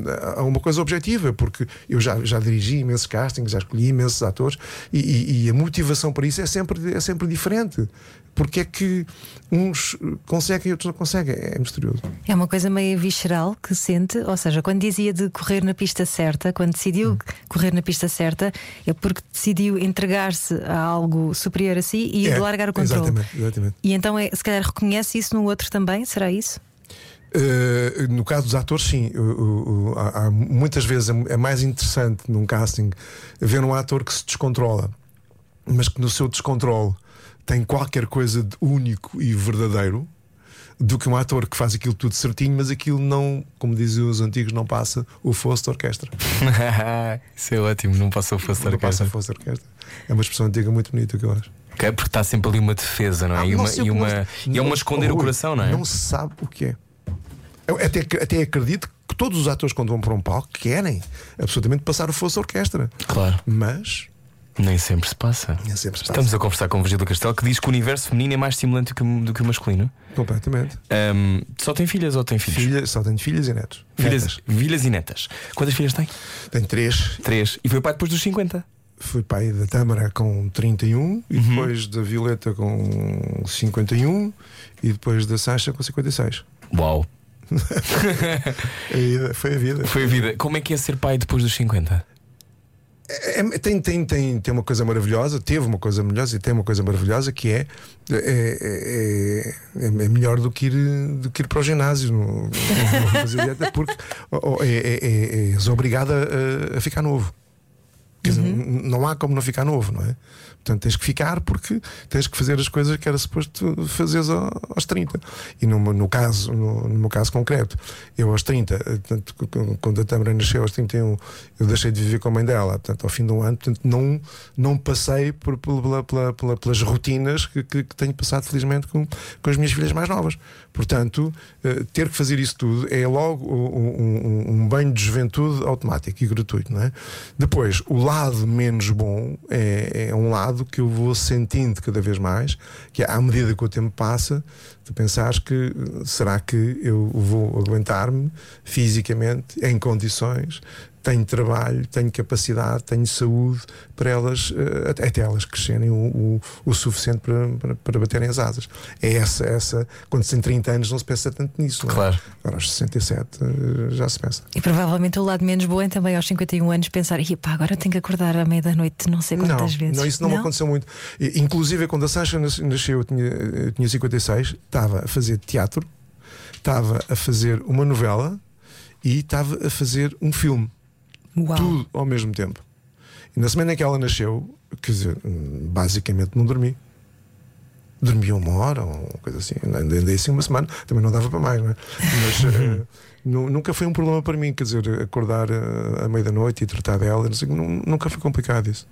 eh, a uma coisa objetiva, porque eu já, já dirigi imensos castings, já escolhi imensos atores, e, e- e a motivação para isso é sempre, é sempre diferente. Porque é que uns conseguem e outros não conseguem? É misterioso. É uma coisa meio visceral que sente, ou seja, quando dizia de correr na pista certa, quando decidiu correr na pista certa, é porque decidiu entregar-se a algo superior a si e É, largar o controle. Exatamente, exatamente. E então é, se calhar reconhece isso no outro também, será isso? Uh, no caso dos atores, sim. O- há, há- muitas vezes é, é mais interessante num casting ver um ator que se descontrola, mas que no seu descontrole tem qualquer coisa de único e verdadeiro. Do que um ator que faz aquilo tudo certinho, mas aquilo não, como diziam os antigos, não passa o fosso de orquestra. [LAUGHS] Isso é ótimo, não passou a fazer Não passa o fosso de orquestra. É uma expressão antiga muito bonita que eu acho. Porque está sempre ali uma defesa, não é? e, Ah, não uma, sei e, uma, e é uma esconder o coração, não é? Não se sabe o que é. Eu até, até acredito que todos os atores, quando vão para um palco, querem absolutamente passar o fosso à orquestra. Claro, Mas nem sempre se passa. Nem sempre se passa. Estamos a conversar com o Virgílio Castelo que diz que o universo feminino é mais estimulante do que, o- do que o masculino. completamente. Ahm, só tem filhas ou tem filhos? Filha, só tenho filhas e netos. Filhas, Netas. filhas e netas. Quantas filhas tem? Tenho três. Três. E foi pai depois dos 50. Fui pai da Tâmara com 31 e Uhum. depois da Violeta com 51 e depois da Sancha com 56. Uau! [LAUGHS] Aí foi a vida. Foi a vida. Como é que é ser pai depois dos 50? É- é- tem, tem, tem, tem uma coisa maravilhosa, teve uma coisa maravilhosa e tem uma coisa maravilhosa que é é, é, é- é melhor do que, ir, do que ir para o ginásio no, no- fazer dieta, porque oh, é, é, é- és obrigado a, a ficar novo. Quer dizer, n- não há como não ficar novo, não é? Portanto, tens que ficar porque tens que fazer as coisas que era suposto fazeres ao- aos 30. E no, no caso, no, no meu caso concreto, eu aos 30, eh, portanto, c- quando a Tâmara nasceu aos 31, eu deixei de viver com a mãe dela. Portanto, ao fim de um ano, portanto, não, não passei por, pela- pela- pela- pelas rotinas que, que- que tenho passado, felizmente, com, com as minhas filhas mais novas. Portanto, eh, ter que fazer isso tudo é logo um, um- um banho de juventude automático e gratuito, não é? Depois, o lado menos bom é, é um lado que eu vou sentindo cada vez mais, que é à medida que o tempo passa, tu pensares que eh, será que eu vou aguentar-me fisicamente em condições, tenho trabalho, tenho capacidade, tenho saúde para elas, eh, até elas crescerem o, o, o suficiente para, para, para baterem as asas. É essa, essa, quando se tem 30 anos não se pensa tanto nisso, não é? Claro. Agora aos 67 eh, já se pensa. E provavelmente o lado menos bom é também aos 51 anos pensar, "Ih, pá, agora eu tenho que acordar à meia da noite, não sei quantas não, vezes. Não, isso não, me aconteceu muito. E, Inclusive, quando a Sancha nas- nasceu, eu tinha, eu tinha 56, estava a fazer teatro, estava a fazer uma novela e estava a fazer um filme. Uau. Tudo ao mesmo tempo. E na semana em que ela nasceu, quer dizer, hum, basicamente não dormi. Dormi uma hora ou coisa assim. Andei andei assim uma semana, também não dava para mais, não é? Mas [LAUGHS] eh, nu- nunca foi um problema para mim, quer dizer, acordar eh, à meia da noite e tratar dela, nunca foi complicado isso.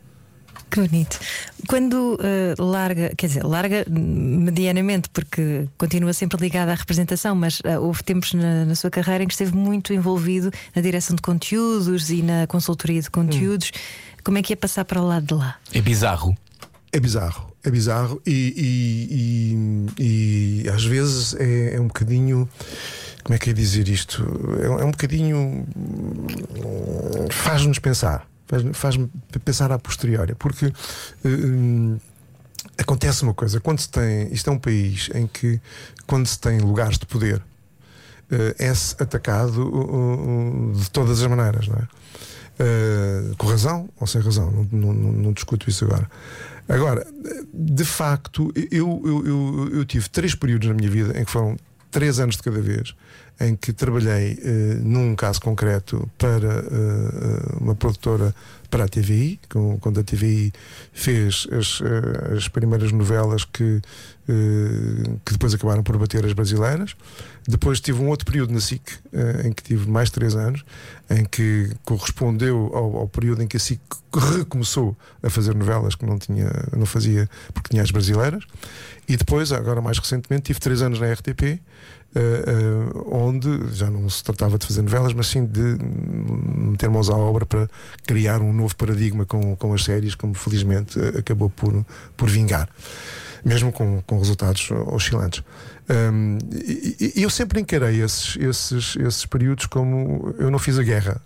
Que bonito. Quando eh, larga, quer dizer, larga hum, medianamente, porque continua sempre ligada à representação, mas eh, houve tempos na, na sua carreira em que esteve muito envolvido na direção de conteúdos e na consultoria de conteúdos. Como é que é passar para o lado de lá? É bizarro. É bizarro, é bizarro e, e- e- e às vezes é, é um bocadinho. Como é que é dizer isto? É, é um bocadinho. hum, Faz-nos pensar. Faz-me faz pensar a posteriori, porque hum, acontece uma coisa: quando se tem. Isto é um país em que, quando se tem lugares de poder, eh, é-se atacado de todas as maneiras, não é? Uh, com razão ou sem razão, não, não, não discuto isso agora. Agora, de facto, eu, eu, eu, eu, tive três períodos na minha vida em que foram três anos de cada vez, em que trabalhei uh, num caso concreto para uh, uma produtora para a TVI, quando a TVI fez as, as primeiras novelas que, que depois acabaram por bater as brasileiras. Depois tive um outro período na SIC, em que tive mais três anos, em que correspondeu ao, ao, período em que a SIC recomeçou a fazer novelas que não, tinha, não fazia porque tinha as brasileiras. E depois, agora mais recentemente, tive três anos na RTP. Uh, onde já não se tratava de fazer novelas, mas sim de meter mãos à obra para criar um novo paradigma com, com as séries, como felizmente acabou por, por vingar, mesmo com, com resultados oscilantes. Um, e, e, eu sempre encarei esses, esses, esses períodos como eu não fiz a guerra,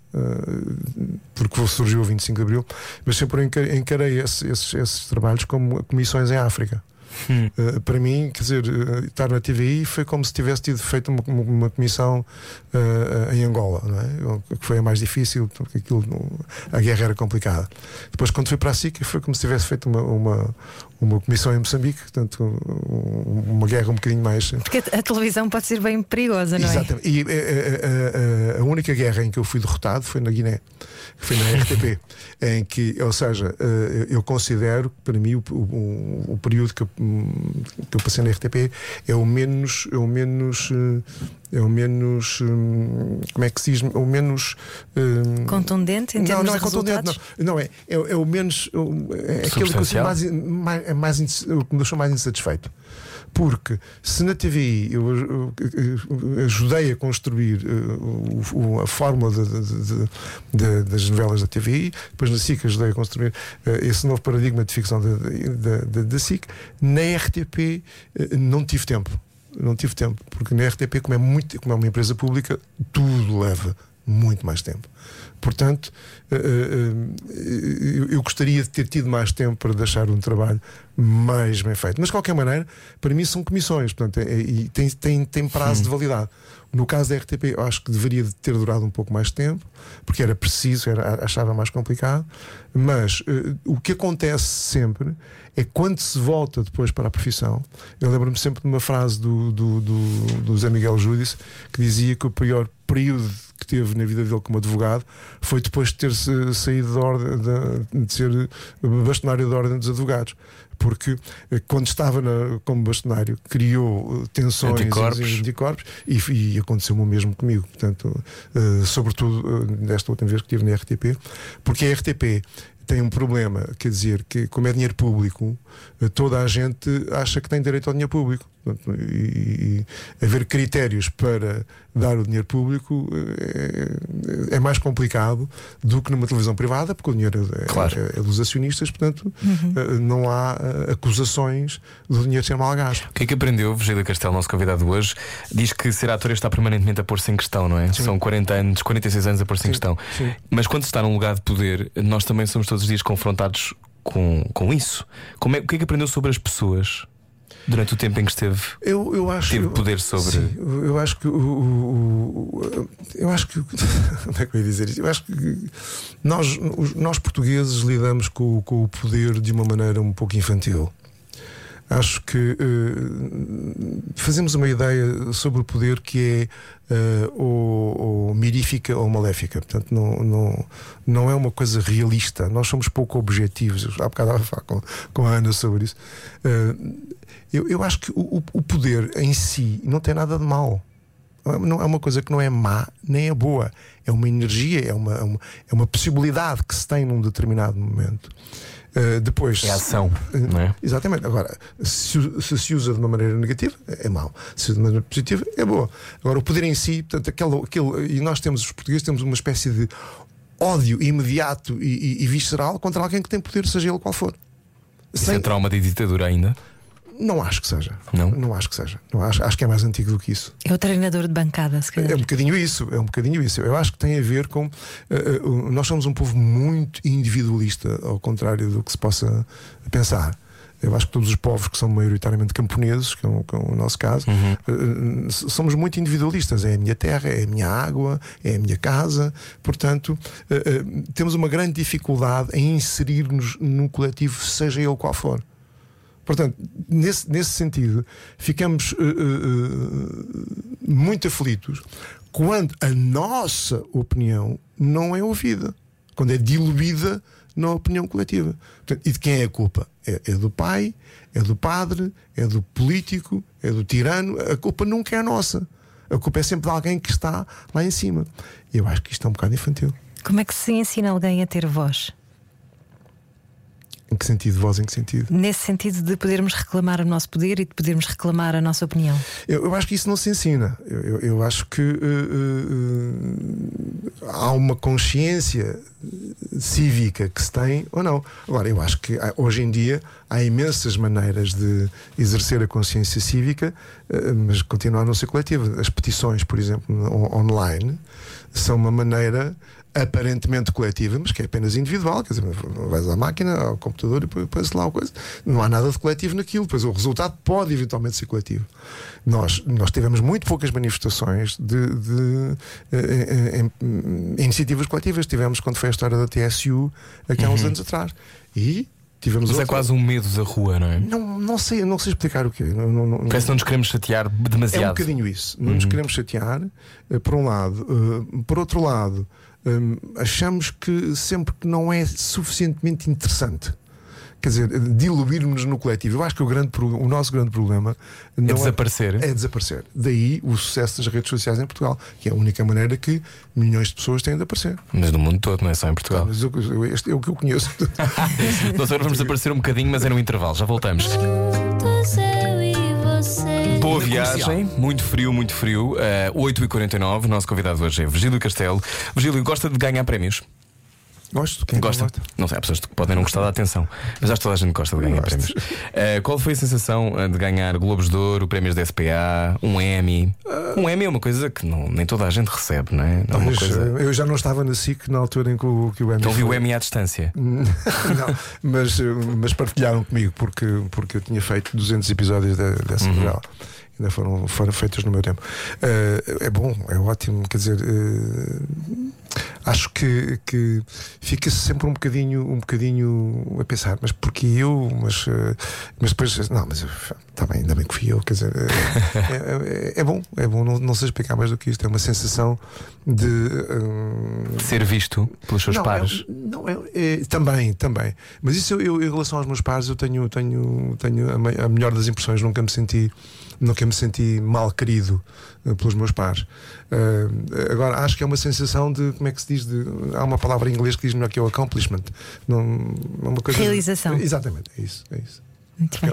porque surgiu o 25 de Abril, mas sempre encarei esses, esses, esses trabalhos como comissões em África. Hum. Uh, para mim, quer dizer, uh, estar na TVI foi como se tivesse tido feito uma, uma comissão uh, em Angola, não é? que foi a mais difícil, porque aquilo, a guerra era complicada. Depois, quando fui para a SIC, foi como se tivesse feito uma, uma, uma comissão em Moçambique, portanto, uma guerra um bocadinho mais. Porque a televisão pode ser bem perigosa, não é? Exatamente. E a, a, a, a única guerra em que eu fui derrotado foi na Guiné, que foi na [LAUGHS] RTP, em que, ou seja, eu considero que para mim o, o, o período que eu, que eu passei na RTP é o menos. É o menos é o menos como é que se diz o menos contundente em termos não, não é contundente não, não é, é, é o menos é aquele que eu mais, mais, é mais, o que me deixou mais insatisfeito. Porque se na TVI eu, eu, eu ajudei a construir uh, a fórmula de, de, de, das novelas da TVI, depois na SIC ajudei a construir uh, esse novo paradigma de ficção da SIC, na RTP uh, não tive tempo. Não tive tempo, porque na RTP, como é, muito, como é uma empresa pública, tudo leva muito mais tempo. Portanto, eh, eh, eh, eu gostaria de ter tido mais tempo para deixar um trabalho mais bem feito. Mas, de qualquer maneira, para mim são comissões portanto, é, e tem, tem, tem prazo Sim. de validade. No caso da RTP, eu acho que deveria ter durado um pouco mais tempo, porque era preciso, era, achava mais complicado. Mas uh, o que acontece sempre é quando se volta depois para a profissão. Eu lembro-me sempre de uma frase do, do, do, do Zé Miguel Júdice que dizia que o pior período que teve na vida dele como advogado foi depois de ter saído de, ordem, de, de ser bastonário da Ordem dos Advogados porque eh, quando estava na, como bastonário criou eh, tensões anticorpos, anticorpos e, e aconteceu o mesmo comigo. Portanto, uh, sobretudo uh, nesta última vez que estive na RTP, porque a RTP tem um problema, quer dizer, que como é dinheiro público, toda a gente acha que tem direito ao dinheiro público. E, e haver critérios para dar o dinheiro público é, é, mais complicado do que numa televisão privada, porque o dinheiro é, claro. é, é dos acionistas, portanto uhum. Eh, não há eh, acusações do dinheiro ser mal gasto. O que é que aprendeu, Virgílio Castelo, nosso convidado hoje? Diz que ser ator está permanentemente a pôr-se em questão, não é? Sim. São 40 anos, 46 anos a pôr-se em questão. Sim. Mas quando se está num lugar de poder, nós também somos todos os dias confrontados com, com isso. Como é, o que é que aprendeu sobre as pessoas? Durante o tempo em que esteve eu, eu acho, teve poder sobre sim, eu acho que o, o, o, eu acho que [LAUGHS] como é que eu ia dizer isso? eu acho que nós, nós portugueses lidamos com, com o poder de uma maneira um pouco infantil acho que uh, fazemos uma ideia sobre o poder que é uh, ou, ou mirífica ou maléfica. Portanto, não, não, não é uma coisa realista. Nós somos pouco objetivos. Há bocado estava a falar com, com a Ana sobre isso. Uh, eu, eu acho que o, o poder em si não tem nada de mal não é uma coisa que não é má nem é boa. É uma energia, é uma, é uma, é uma possibilidade que se tem num determinado momento. Uh, depois, é ação, não é? Exatamente. Agora, se, se, se usa de uma maneira negativa, é mau. Se de maneira positiva, é boa. Agora, o poder em si, portanto, aquele, aquele, e nós temos, os portugueses, temos uma espécie de ódio imediato e, e, e visceral contra alguém que tem poder, seja ele qual for. Sem trauma de ditadura ainda? Não acho que seja. Não? Não acho que seja. Não acho, acho que é mais antigo do que isso. É o treinador de bancada, se calhar. É um bocadinho isso, é um bocadinho isso. Eu acho que tem a ver com. o- nós somos um povo muito individualista, ao contrário do que se possa pensar. Eu acho que todos os povos que são maioritariamente camponeses, que é o, que é o nosso caso, eh, eh, somos muito individualistas. É a minha terra, é a minha água, é a minha casa. Portanto, temos uma grande dificuldade em inserir-nos num coletivo, seja ele qual for. Portanto, nesse, nesse sentido, ficamos eh, eh, muito aflitos quando a nossa opinião não é ouvida, quando é diluída na opinião coletiva. Portanto, e de quem é a culpa? É, é do pai, é do padre, é do político, é do tirano. A culpa nunca é nossa. A culpa é sempre de alguém que está lá em cima. E eu acho que isto é um bocado infantil. Como é que se ensina alguém a ter voz? Em que sentido? Voz em que sentido? Nesse sentido de podermos reclamar o nosso poder e de podermos reclamar a nossa opinião. Eu, eu acho que isso não se ensina. Eu, eu- eu acho que eh, eh, eh, há uma consciência cívica que se tem ou não. Agora, eu acho que há- hoje em dia há imensas maneiras de exercer a consciência cívica, eh, mas continua a não ser coletiva. As petições, por exemplo, on- online, são uma maneira aparentemente coletiva, mas que é apenas individual, quer dizer, vais à máquina, ao computador e põe- põe-se lá a coisa. Não há nada de coletivo naquilo, pois o resultado pode eventualmente ser coletivo. Nós, nós tivemos muito poucas manifestações de, de, eh, iniciativas coletivas. Tivemos quando foi a história da TSU aqui há uns anos atrás. E tivemos Mas é quase um medo da rua, não é? Não, não sei, não sei explicar o quê. Não, não, não- Parece que não nos queremos chatear é um demasiado. bocadinho isso. Não nos queremos chatear, eh, por um lado. Eh, por outro lado, hum, achamos que sempre que não é suficientemente interessante. Quer dizer, eh, diluirmos no coletivo. Eu acho que o, grande, o nosso grande problema não desaparecer. É, desaparecer. Daí o sucesso das redes sociais em Portugal, que é a única maneira que milhões de pessoas têm de aparecer. Mas no mundo todo, não é só em Portugal. Mas eu, eu- este é o que eu conheço. [LAUGHS] Nós agora vamos [LAUGHS] aparecer um bocadinho, mas é no intervalo. Já voltamos. Boa viagem, muito frio, muito frio. Uh, 8h49, nosso convidado hoje é Virgílio Castelo. Virgílio, gosta de ganhar prémios? Gosto. Quem é não Gosta? gosta? Não sei, há pessoas que podem não gostar da atenção, mas acho que toda a gente gosta de ganhar Gosto. prémios. Uh, qual foi a sensação uh, de ganhar Globos de Ouro, prémios da SPA, um Emmy? Um Emmy é uma coisa que não, nem toda a gente recebe, não é? Não é coisa. eh, eu já não estava na SIC na altura em que o, que o Emmy Então viu o. Emmy à distância. [LAUGHS] não, mas, eh, mas partilharam comigo porque, porque eu tinha feito 200 episódios de- dessa Uhum. novela. Ainda foram, foram feitos no meu tempo. Eh, é bom, é ótimo. Quer dizer, eh, acho que, que fica-se sempre um bocadinho, um bocadinho a pensar, mas porque eu? Mas, eh, mas depois, não, mas está bem, ainda bem que fui eu. Quer dizer, [LAUGHS] é, é- é bom, é bom, não, não sei explicar mais do que isto. É uma sensação de. De ser visto pelos seus não, pares. é- não, é, é- também, também. Mas isso eu, eu, em relação aos meus pares, eu tenho, tenho, tenho a, a melhor das impressões. Nunca me senti, nunca me senti mal querido eh, pelos meus pares. Eh, agora, acho que é uma sensação de, como é que se diz? De, há uma palavra em inglês que diz melhor que é o accomplishment. Não, é uma coisa, Realização. Exatamente, é isso. É isso. Muito bem.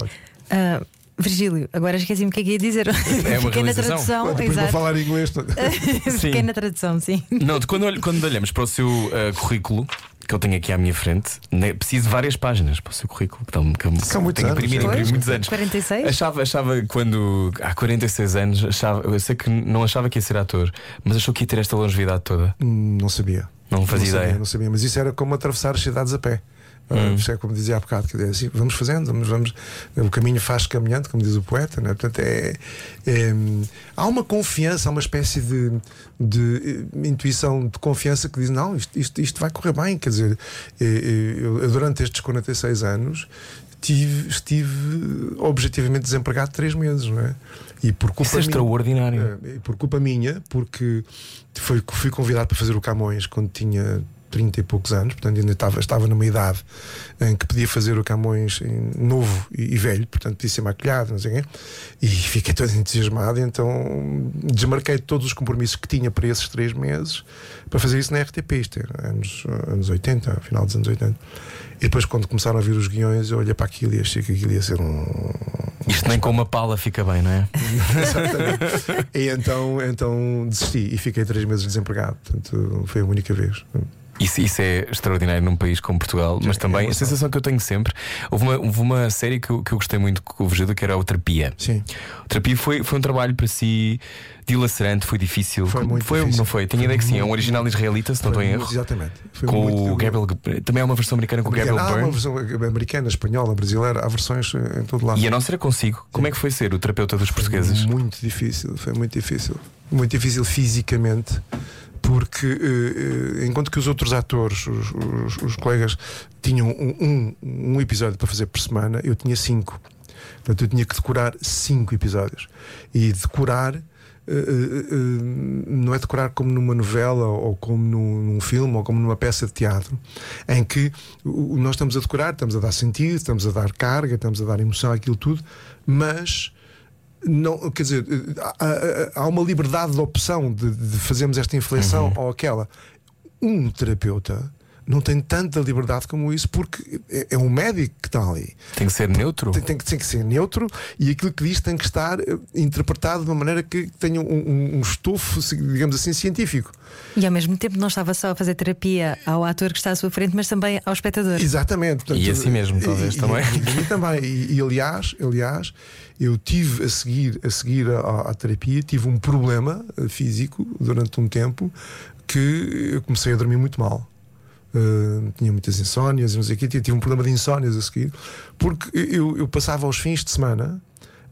Ah, Virgílio, agora esqueci-me o que é que ia dizer. É uma [LAUGHS] Pequena realização. tradução, Depois vou exato. falar inglês. [LAUGHS] Sim. Pequena tradução, sim. Não, de quando, olho- quando olhamos para o seu uh, currículo, que eu tenho aqui à minha frente, né, preciso de várias páginas para o seu currículo. Que, tão- que São muitos tenho anos, imprimido, pois. imprimido muitos anos. 46? Achava, achava quando há 46 anos, achava, eu sei que não achava que ia ser ator, mas achou que ia ter esta longevidade toda. Hum, Não sabia. Não fazia sabia, ideia. Não sabia, mas isso era como atravessar as cidades a pé. Hum. Uh, é como dizia há bocado, quer dizer, assim, vamos fazendo, vamos, vamos, o caminho faz caminhando, como diz o poeta, né? portanto é, é, há uma confiança, há uma espécie de, de eh, intuição de confiança que diz: não, isto, isto, isto vai correr bem. Quer dizer, eh, eh, eu, eu durante estes 46 anos tive, estive objetivamente desempregado três meses, não é? E por culpa Isso é minha- extraordinário. é, por culpa minha, porque foi, fui convidado para fazer o Camões quando tinha 30 e poucos anos, portanto ainda estava, estava numa idade em que podia fazer o Camões em- novo e, e velho, portanto podia ser maquilhado, não sei quê, e fiquei todo entusiasmado, então desmarquei todos os compromissos que tinha para esses três meses para fazer isso na RTP, isto era anos, anos 80, final dos anos 80. E depois, quando começaram a vir os guiões, eu olhei para aquilo e achei que aquilo ia ser um, Isto nem com uma pala fica bem, não é? [LAUGHS] Exatamente. e então, então desisti e fiquei três meses desempregado. Portanto, foi a única vez. Isso, isso é extraordinário num país como Portugal, mas também a sensação que eu tenho sempre. Houve uma, houve uma série que eu, que eu gostei muito com o Vegedo, que era o Terapia. Sim. O Terapia foi, foi um trabalho para si dilacerante, foi difícil. Foi muito difícil. não foi? Foi ideia que sim, é um original israelita, se não estou Foi em erro. Exatamente. Foi Com muito- o Gabriel. Também há uma versão americana com o Gabriel Ah, uma Byrne. versão americana, espanhola, brasileira, há versões eh, em todo lado. E a nossa era consigo. Como é que foi ser o terapeuta dos portugueses? Muito difícil, foi muito difícil. Muito difícil fisicamente, porque eh, eh, enquanto que os outros atores, os, os- os colegas, tinham um, um- um episódio para fazer por semana, eu tinha cinco. Portanto, eu tinha que decorar cinco episódios. E decorar. eh, não é decorar como numa novela ou como num, num filme ou como numa peça de teatro em que nós estamos a decorar, estamos a dar sentido, estamos a dar carga, estamos a dar emoção àquilo tudo, mas não, quer dizer, há, há- uma liberdade de opção de, de fazermos esta inflexão ou aquela. Um terapeuta não tem tanta liberdade como isso porque é, é um médico que está ali. Tem que ser neutro? Tem, tem que, tem que ser neutro e aquilo que diz tem que estar eh, interpretado de uma maneira que tenha um, um- um estofo, digamos assim, científico. E ao mesmo tempo não estava só a fazer terapia ao ator que está à sua frente, mas também ao espectador. Exatamente. E assim mesmo, talvez, e- também. E, e também. E, e, aliás, aliás, eu tive a seguir, a seguir à, à terapia, tive um problema eh, físico durante um tempo que eu comecei a dormir muito mal. Uh, tinha muitas insónias, e não sei o quê, tive um problema de insónias a seguir, porque eu, eu passava os fins de semana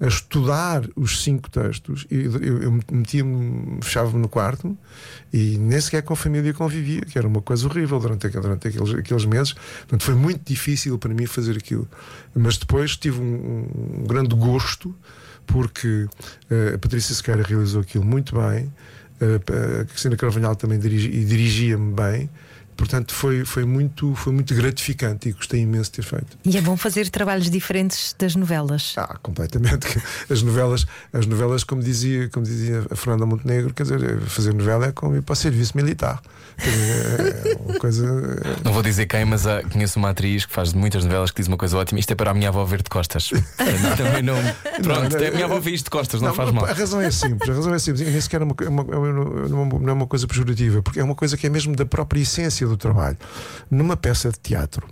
a estudar os cinco textos e eu, eu metia-me, fechava-me no quarto e nem sequer com a família convivia, que era uma coisa horrível durante, durante aqueles, aqueles meses. Portanto, foi muito difícil para mim fazer aquilo. Mas depois tive um, um grande gosto, porque eh, a Patrícia Sequeira realizou aquilo muito bem, eh, a Cristina Carvalhal também dirigi- dirigia-me bem. Portanto, foi, foi, muito, foi muito gratificante e gostei imenso de ter feito. E é bom fazer trabalhos diferentes das novelas. Ah, completamente. [LAUGHS] As novelas, as novelas como, dizia, como dizia a Fernanda Montenegro, quer dizer, fazer novela é como ir para o serviço militar. Quer dizer, é uma coisa. Não vou dizer quem, mas há- conheço uma atriz que faz muitas novelas que diz uma coisa ótima. Isto é para a minha avó ver de costas. [LAUGHS] Também não. Pronto, não, a minha avó vê isto de costas, não, faz mas mal. A razão é simples, a razão é simples. E nem sequer é uma, é uma- é uma- não é uma coisa pejorativa, porque é uma coisa que é mesmo da própria essência do trabalho. Numa peça de teatro,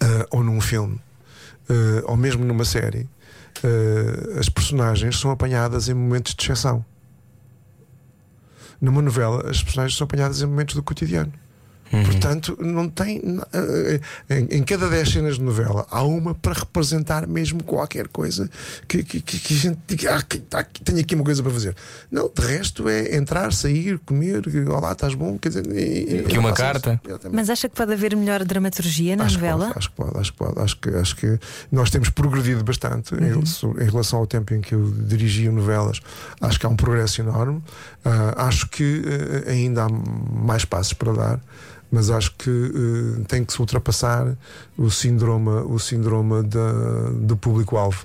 ah, ou num filme, ah, ou mesmo numa série, ah, as personagens são apanhadas em momentos de exceção. Numa novela, as personagens são apanhadas em momentos do cotidiano. Portanto, não tem. eh, Em, em cada 10 cenas de novela, há uma para representar mesmo qualquer coisa que, que, que- que a gente diga, ah, que, tá aqui- tenho aqui uma coisa para fazer. Não, de resto é entrar, sair, comer, olá, estás bom, quer dizer. e- e- Aqui uma carta. Mas acha que pode haver melhor dramaturgia na Acho novela? pode, acho que pode, acho que pode. Acho que, acho que nós temos progredido bastante em, relação- em relação ao tempo em que eu dirigia novelas. Acho que há um progresso enorme. Ah, acho que eh, ainda há mais passos para dar. Mas acho que eh, tem que se ultrapassar o síndrome, o síndrome da- do público-alvo.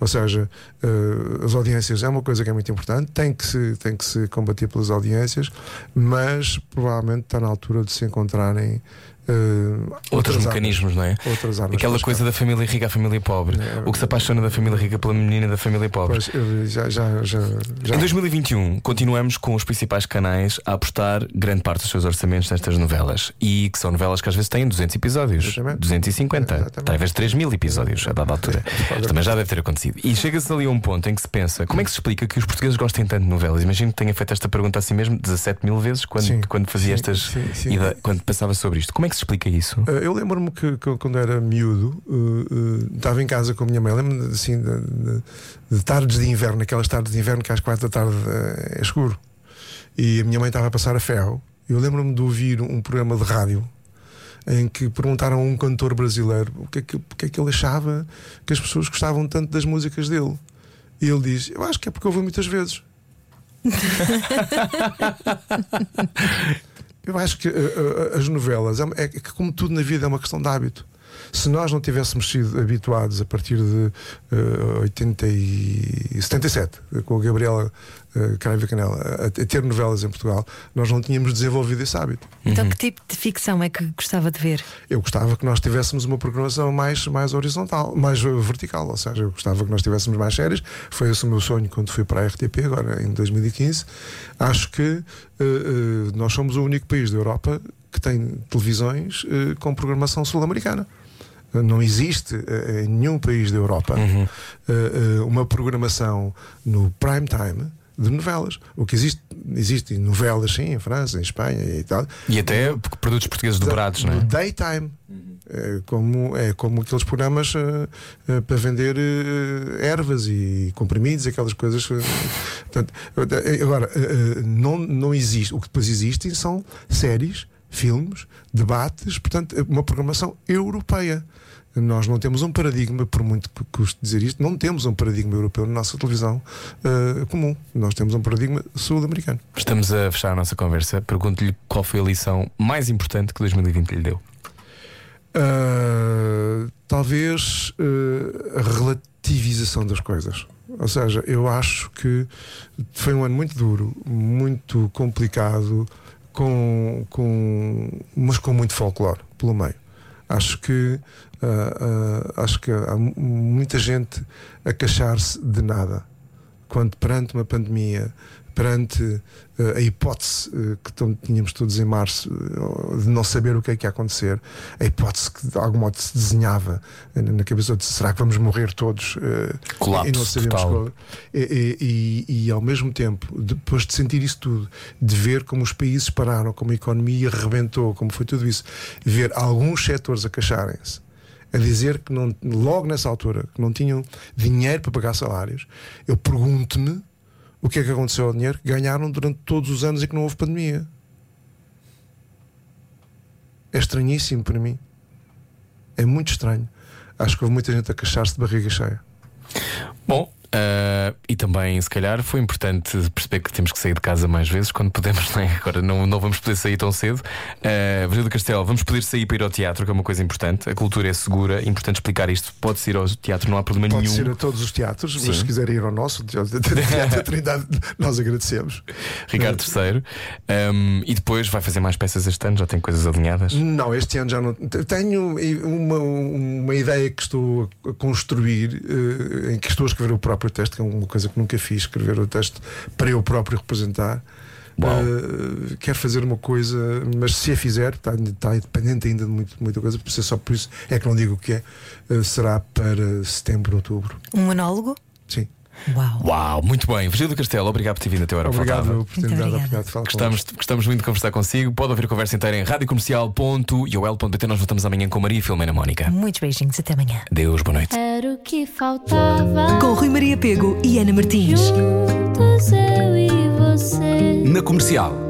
Ou seja, eh, as audiências é uma coisa que é muito importante, tem que, se, tem que se combater pelas audiências, mas provavelmente está na altura de se encontrarem eh, Outros armas. mecanismos, não é? Outras armas Aquela coisa da família rica à família pobre. É, o que se apaixona da família rica pela menina da família pobre. Pois, já, já, já, já- Em 2021, continuamos com os principais canais a apostar grande parte dos seus orçamentos nestas novelas. E que são novelas que às vezes têm 200 episódios, Exatamente. 250, Exatamente. talvez 3 mil episódios a dada altura. Isto também já deve ter acontecido. E chega-se ali a um ponto em que se pensa: como é que se explica que os portugueses gostem tanto de novelas? Imagino que tenha feito esta pergunta assim mesmo 17 mil vezes quando, Sim. quando fazia Sim, estas. sim, Quando pensava sobre isto. Como é que se explica isso? Eh, Eu lembro-me que, que quando era miúdo eh, eh, estava em casa com a minha mãe. Lembro-me assim de, de- de tardes de inverno, aquelas tardes de inverno que às quatro da tarde eh, é escuro. E a minha mãe estava a passar a ferro. Eu lembro-me de ouvir um programa de rádio em que perguntaram a um cantor brasileiro o que é que, porque é que ele achava que as pessoas gostavam tanto das músicas dele. E ele diz: Eu acho que é porque eu ouvi muitas vezes. [LAUGHS] Eu acho que uh, as novelas é, é que, como tudo na vida, é uma questão de hábito. Se nós não tivéssemos sido habituados a partir de uh, 80 e 77, com a Gabriela uh, Craiva Canela, a, a ter novelas em Portugal, nós não tínhamos desenvolvido esse hábito. Então, que tipo de ficção é que gostava de ver? Eu gostava que nós tivéssemos uma programação mais, mais horizontal, mais uh, vertical, ou seja, eu gostava que nós tivéssemos mais séries. Foi esse o meu sonho quando fui para a RTP, agora em 2015. Acho que uh, uh, nós somos o único país da Europa que tem televisões eh, com programação sul-americana. Eh, Não existe eh, em nenhum país da Europa eh, eh, uma programação no prime time de novelas. O que existe, existem novelas sim, em França, em Espanha e tal. E até produtos portugueses dobrados, não é? Daytime. É como, é como aqueles programas eh, eh, para vender eh, ervas e comprimidos, aquelas coisas. portanto, agora, não, não existe. O que depois existem são séries, filmes, debates, portanto, é uma programação europeia. Nós não temos um paradigma, por muito que custe dizer isto, não temos um paradigma europeu na nossa televisão eh, comum. Nós temos um paradigma sul-americano. Estamos a fechar a nossa conversa. Pergunto-lhe qual foi a lição mais importante que 2020 lhe deu. Uh, talvez uh, a relativização das coisas. Ou seja, eu acho que foi um ano muito duro, muito complicado, com, com, mas com muito folclore pelo meio. Acho que, uh, uh, acho que há mu- muita gente a queixar-se de nada. Quando perante uma pandemia, perante a hipótese uh, que tínhamos todos em março uh, de não saber o que é que ia acontecer, a hipótese que de algum modo se desenhava na cabeça de será que vamos morrer todos Colapso e não sabemos total. qual- e, e- e- e, ao mesmo tempo, depois de sentir isso tudo, de ver como os países pararam, como a economia rebentou, como foi tudo isso, ver alguns setores a queixarem-se, a dizer que não, logo nessa altura que não tinham dinheiro para pagar salários, eu pergunto-me o que é que aconteceu ao dinheiro ganharam durante todos os anos em que não houve pandemia. É estranhíssimo para mim. É muito estranho. Acho que houve muita gente a queixar-se de barriga cheia. Bom, ah, e também, se calhar, foi importante perceber que temos que sair de casa mais vezes quando podemos, [LAUGHS] não é? Agora não, não vamos poder sair tão cedo. Uh, Virgílio do Castelo, vamos poder sair para ir ao teatro, que é uma coisa importante. A cultura é segura, é importante explicar isto. Pode-se ir ao teatro, não há problema Pode nenhum. ser a todos os teatros, Sim. mas se quiserem ir ao nosso, Teatro [LAUGHS] da Teatro da Trindade, nós agradecemos. Ricardo III. Um, e depois vai fazer mais peças este ano, já tem coisas alinhadas. Não, este ano já não. Tenho uma, uma ideia que estou a construir, eh, em que estou a escrever o próprio texto, que é uma coisa que nunca fiz, escrever o texto para eu próprio representar. Eh, quero fazer uma coisa, mas se a fizer, está, está dependente ainda de muito, muita coisa, por ser só por isso é que não digo o que é. eh, será para setembro, outubro. Um monólogo? Sim. Uau! Uau, muito bem. Virgílio do Castelo, obrigado por ter vindo até a hora Obrigado pela oportunidade, obrigado de falar Gostamos, gostamos muito de conversar consigo. Pode ouvir a conversa inteira em radiocomercial.iol.pt. Nós voltamos amanhã com Maria Filomena Mónica. Muitos beijinhos, até amanhã. Deus, boa noite. Era o que faltava. Com Rui Maria Pego e Ana Martins. Juntos eu e você. Na comercial.